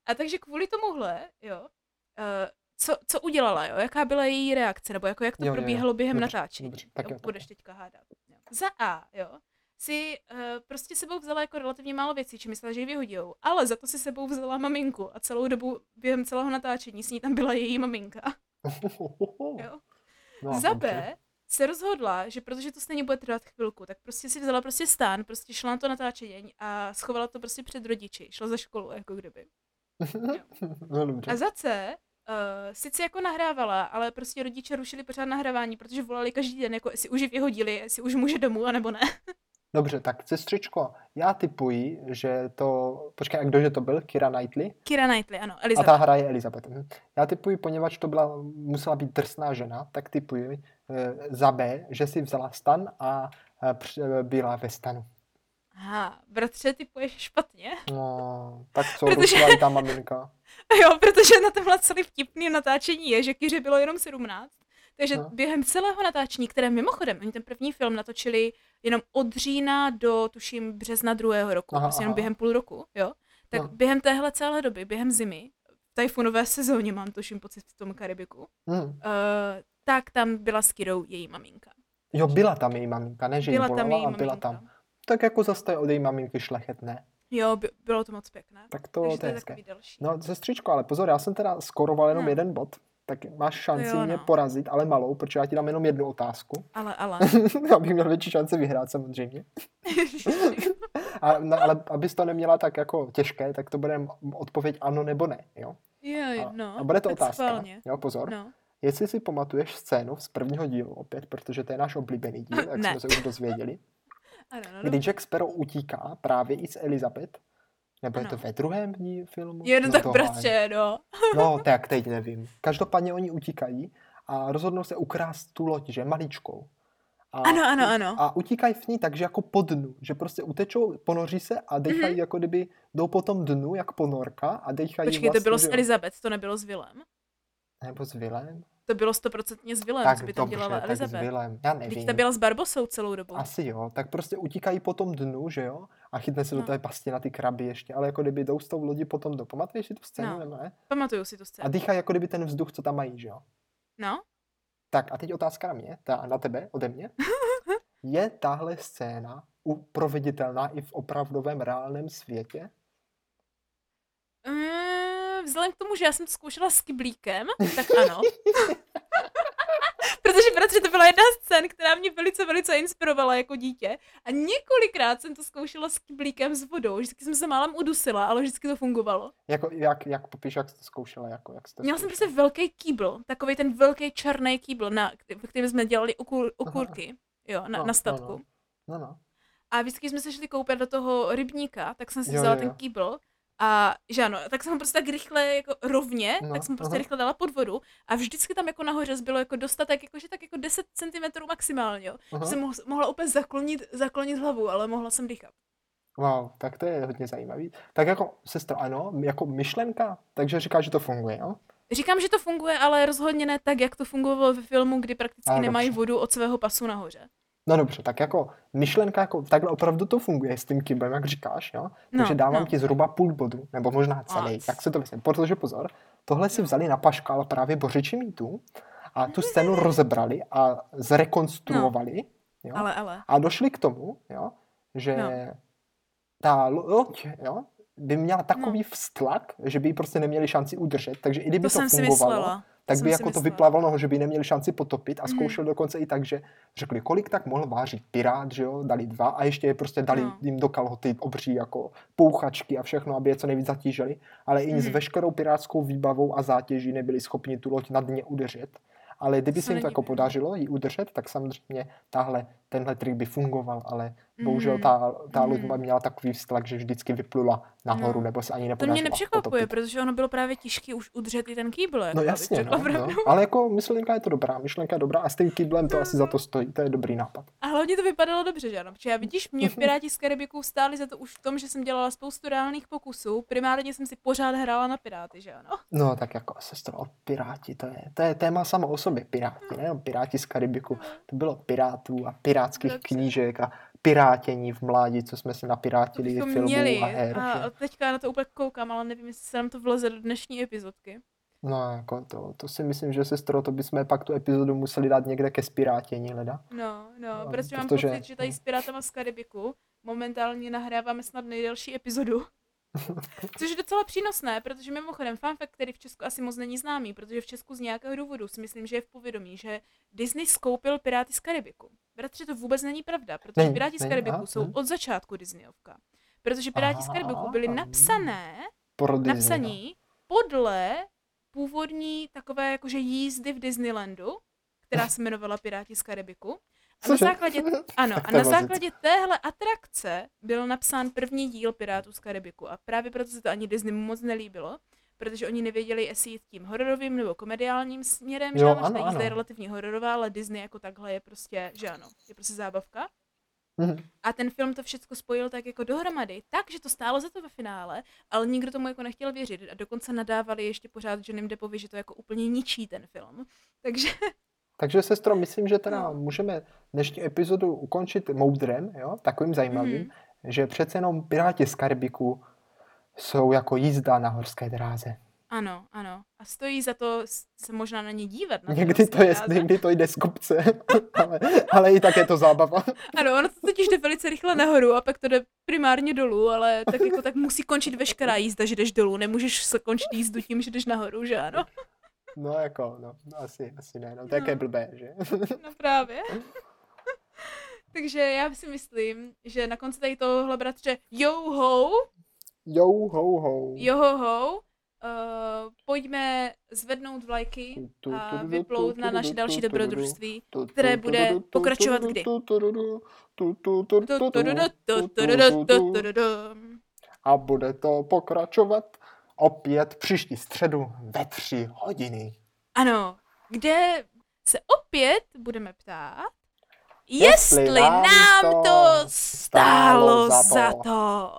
A takže kvůli tomuhle, jo, uh, co, co udělala, jo, jaká byla její reakce, nebo jako jak to Jo, jo, jo. probíhalo během Dobře, natáčení, dobře, tak jo, jo, budeš jo. teďka hádat. Jo. Za A, jo, si uh, prostě sebou vzala jako relativně málo věcí, či myslela, že ji vyhodijou, ale za to si sebou vzala maminku a celou dobu během celého natáčení s ní tam byla její maminka. Jo. No, za. B se rozhodla, že protože to stejně bude trvat chvilku, tak prostě si vzala prostě stán, prostě šla na to natáčení a schovala to prostě před rodiči, šla za školu, jako kdyby. no. A za C, uh, sice jako nahrávala, ale prostě rodiče rušili pořád nahrávání, protože volali každý den, jako jestli už ji vyhodili, jestli už může domů, anebo ne. Dobře, tak sestřičko, já typuji, že to, počkej, a kdože to byl? Kira Knightley? Kira Knightley, ano, A Elizabeth. ta hraje Elizabeth. Mhm. Já typuji, poněvadž to byla, musela být drsná žena, tak typuji eh, za B, že si vzala stan a eh, byla ve stanu. Aha, bratře, ty poješ špatně. No, tak co, Protože- ta maminka. Jo, protože na tomhle celý vtipný natáčení je, že Kyře bylo jenom 17. Takže no. během celého natáčení, které mimochodem, oni ten první film natočili jenom od října do, tuším, března druhého roku, Aha, aha, prostě jenom aha. během půl roku, jo. Tak No. během téhle celé doby, během zimy, v tajfunové sezóně mám tuším pocit v tom Karibiku, Hmm. uh, tak tam byla s Kirou její maminka. Jo, byla tam její maminka, ne, že Byla tam její a byla maminka. tam. Tak jako zase to je od její maminky šlechetné. Jo, by, bylo to moc pěkné. Tak to, Takže to je hezké. takový další. No, sestřičko, ale pozor, já jsem teda skoroval jenom No. jeden bod, tak máš šanci Jo, mě no. porazit, ale malou, protože já ti dám jenom jednu otázku. Ale, ale. Abych měl větší šance vyhrát samozřejmě. A, no, ale abys to neměla tak jako těžké, tak to bude odpověď ano nebo ne, jo? jo, A, no. a bude to otázka, schválně. jo, pozor. No. Jestli si pamatuješ scénu z prvního dílu opět, protože to je náš oblíbený díl, jak Ne. jsme se už dozvěděli, Ano, no, kdy Jack Sparrow utíká právě i s Elizabeth, nebo je to Ano. ve druhém dí filmu? Jo, no tak bratře, no. No, tak teď nevím. Každopádně oni utíkají a rozhodnou se ukrást tu loď, že maličkou. A, Ano, ano, ano. A utíkají v ní takže jako po dnu, že prostě utečou, ponoří se a dechají Mhm. jako kdyby, jdou po tom dnu jak ponorka a dechají Počkej, vlastně, to bylo s že jo, Elizabeth, to nebylo s Willem. Nebo s Vilem? To bylo stoprocentně s Willem, Tak co by tam dobře, dělala tak s Elizabeth. Vilem. Já nevím. Teď ta byla s Barbosou celou dobu. Asi jo, tak prostě utíkají po tom dnu, že jo? A chytne se do No. té pasti na ty kraby ještě, ale jako kdyby jdou s tou lodí potom do. Pamatuješ si tu scénu, No. ne? Pamatuju si tu A scénu. dýchají jako kdyby ten vzduch, co tam mají, že jo? No, Tak a teď otázka na mě, ta na tebe, ode mě. Je tahle scéna proveditelná i v opravdovém reálném světě? Mm, vzhledem k tomu, že já jsem to zkoušela s kyblíkem, tak ano. Protože bratře, to byla jedna scén, která mě velice, velice inspirovala jako dítě. A několikrát jsem to zkoušela s kyblíkem s vodou. Vždycky jsem se málem udusila, ale vždycky to fungovalo. Jako, jak, jak popíš, jak jsi to zkoušela? Jako, jak jsi to Měla jsem prostě velký kýbl, takový ten velký černý kýbl, na, ve kterém jsme dělali ukur, ukurky, jo, na, No, na statku. No, no. no, no. A vždycky jsme se šli koupet do toho rybníka, tak jsem si Jo, vzala jo, ten jo. kýbl a že ano, tak jsem ho prostě tak rychle, jako rovně, No, tak jsem prostě aha. rychle dala pod vodu a vždycky tam jako nahoře zbylo jako dostatek, jakože tak jako 10 cm maximálně, jo. Aha. Jsem mohl- mohla úplně zaklonit, zaklonit hlavu, ale mohla jsem dýchat. Wow, tak to je hodně zajímavý. Tak jako, sestro, ano, jako myšlenka, takže říká, že to funguje, jo? Říkám, že to funguje, ale rozhodně ne tak, jak to fungovalo ve filmu, kdy prakticky A, nemají dobře. vodu od svého pasu nahoře. No dobře, tak jako myšlenka, jako takhle opravdu to funguje s tím kyblem, jak říkáš, jo? No, Takže dávám no. ti zhruba půl bodu, nebo možná celý, Ac. jak se to myslím. Protože pozor, tohle si No. vzali na paškal právě Bořiči mýtu a tu scénu rozebrali a zrekonstruovali, jo? Ale, ale. A došli k tomu, jo, že No. ta loď, jo, by měla takový vztlak, že by ji prostě neměli šanci udržet, takže i kdyby To to, jsem si fungovalo, myslela. Tak by jako to myslela. vyplavalo, že by neměli šanci potopit a Mhm. zkoušel dokonce i tak, že řekli, kolik tak mohl vážit pirát, že jo, dali dva a ještě je prostě dali No. jim do kalhoty obří jako pouchačky a všechno, aby je co nejvíc zatížili, ale i s Mhm. veškerou pirátskou výbavou a zátěží nebyli schopni tu loď na dně udržet. Ale kdyby se jim to jako podařilo ji udržet, tak samozřejmě tahle, tenhle trik by fungoval, ale bohužel Mhm. ta, ta loď Mhm. měla takový vztlak, že vždycky vyplula nahoru, No. nebo se ani To nepodařilo mě nepřekvapuje, potopit. protože ono bylo právě těžké už udržet i ten kýbl. Jako, No jasně, řekla no, no. ale jako myšlenka je to dobrá, myšlenka je dobrá a s tím kýblem to asi za to stojí, to je dobrý nápad. A hlavně to vypadalo dobře, že ano? Protože já vidíš, mě Piráti z Karibiku stáli za to už v tom, že jsem dělala spoustu reálných pokusů. Primárně jsem si pořád hrála na Piráty, že ano? No tak jako sestro, Piráti, to je, to je téma samo o sobě, Piráti, nejenom Piráti z Karibiku, to bylo pirátů a pirátských knížek a pirátění v mládí, co jsme si napirátili Bychom filmů měli. a her. A že? teďka na to úplně koukám, ale nevím, jestli se nám to vleze do dnešní epizodky. No jako to, to si myslím, že sestro, to bychom pak tu epizodu museli dát někde ke spirátění, leda. No, no, No, protože mám protože- pocit, že tady s Pirátama z Karibiku momentálně nahráváme snad nejdelší epizodu. Což je docela přínosné, protože mimochodem fun fact, který v Česku asi moc není známý, protože v Česku z nějakého důvodu si myslím, že je v povědomí, že Disney skoupil Piráty z Karibiku. Bratře, to vůbec není pravda, protože Není, Piráti z Karibiku jsou hm. od začátku Disneyovka. Protože Piráti z Karibiku Aha. napsané, Pro napsaní podle původní takové jakože jízdy v Disneylandu, která se jmenovala Piráti z Karibiku. A na základě, ano, a na základě téhle atrakce byl napsán první díl Pirátů z Karibiku. A právě proto se to ani Disney moc nelíbilo, protože oni nevěděli, jestli jít tím hororovým nebo komediálním směrem, že Jo, ano, že ano, jízda je ano. relativně hororová, ale Disney jako takhle je prostě, že ano, je prostě zábavka. Mhm. A ten film to všechno spojil tak jako dohromady, tak, že to stálo za to ve finále, ale nikdo tomu jako nechtěl věřit. A dokonce nadávali ještě pořád Johnnym Deppovi, že to jako úplně ničí ten film. Takže Takže sestro, myslím, že teda No. můžeme dnešní epizodu ukončit moudrem, jo, takovým zajímavým, Mhm. že přece jenom Piráti z Karibiku jsou jako jízda na horské dráze. ano, ano. A stojí za to se možná na ně dívat. Na Někdy to, je, dráze. někdy to jde z kopce, ale, ale i tak je to zábava. Ano, ono to totiž jde velice rychle nahoru a pak to jde primárně dolů, ale tak jako tak musí končit veškerá jízda, že jdeš dolů. Nemůžeš se končit jízdu tím, že jdeš nahoru, že ano? No jako, no, asi, asi ne, no, to je No. blbé, že? No právě. Takže já si myslím, že na konci tady tohohle bratře yo ho, Jo, ho, ho. yo ho ho, uh, pojďme zvednout vlajky a vyplout na naše další dobrodružství. které bude pokračovat kdy? A bude to pokračovat opět příští středu ve tři hodiny. Ano, kde se opět budeme ptát, Jestli jestli nám to stálo stálo za to. za to.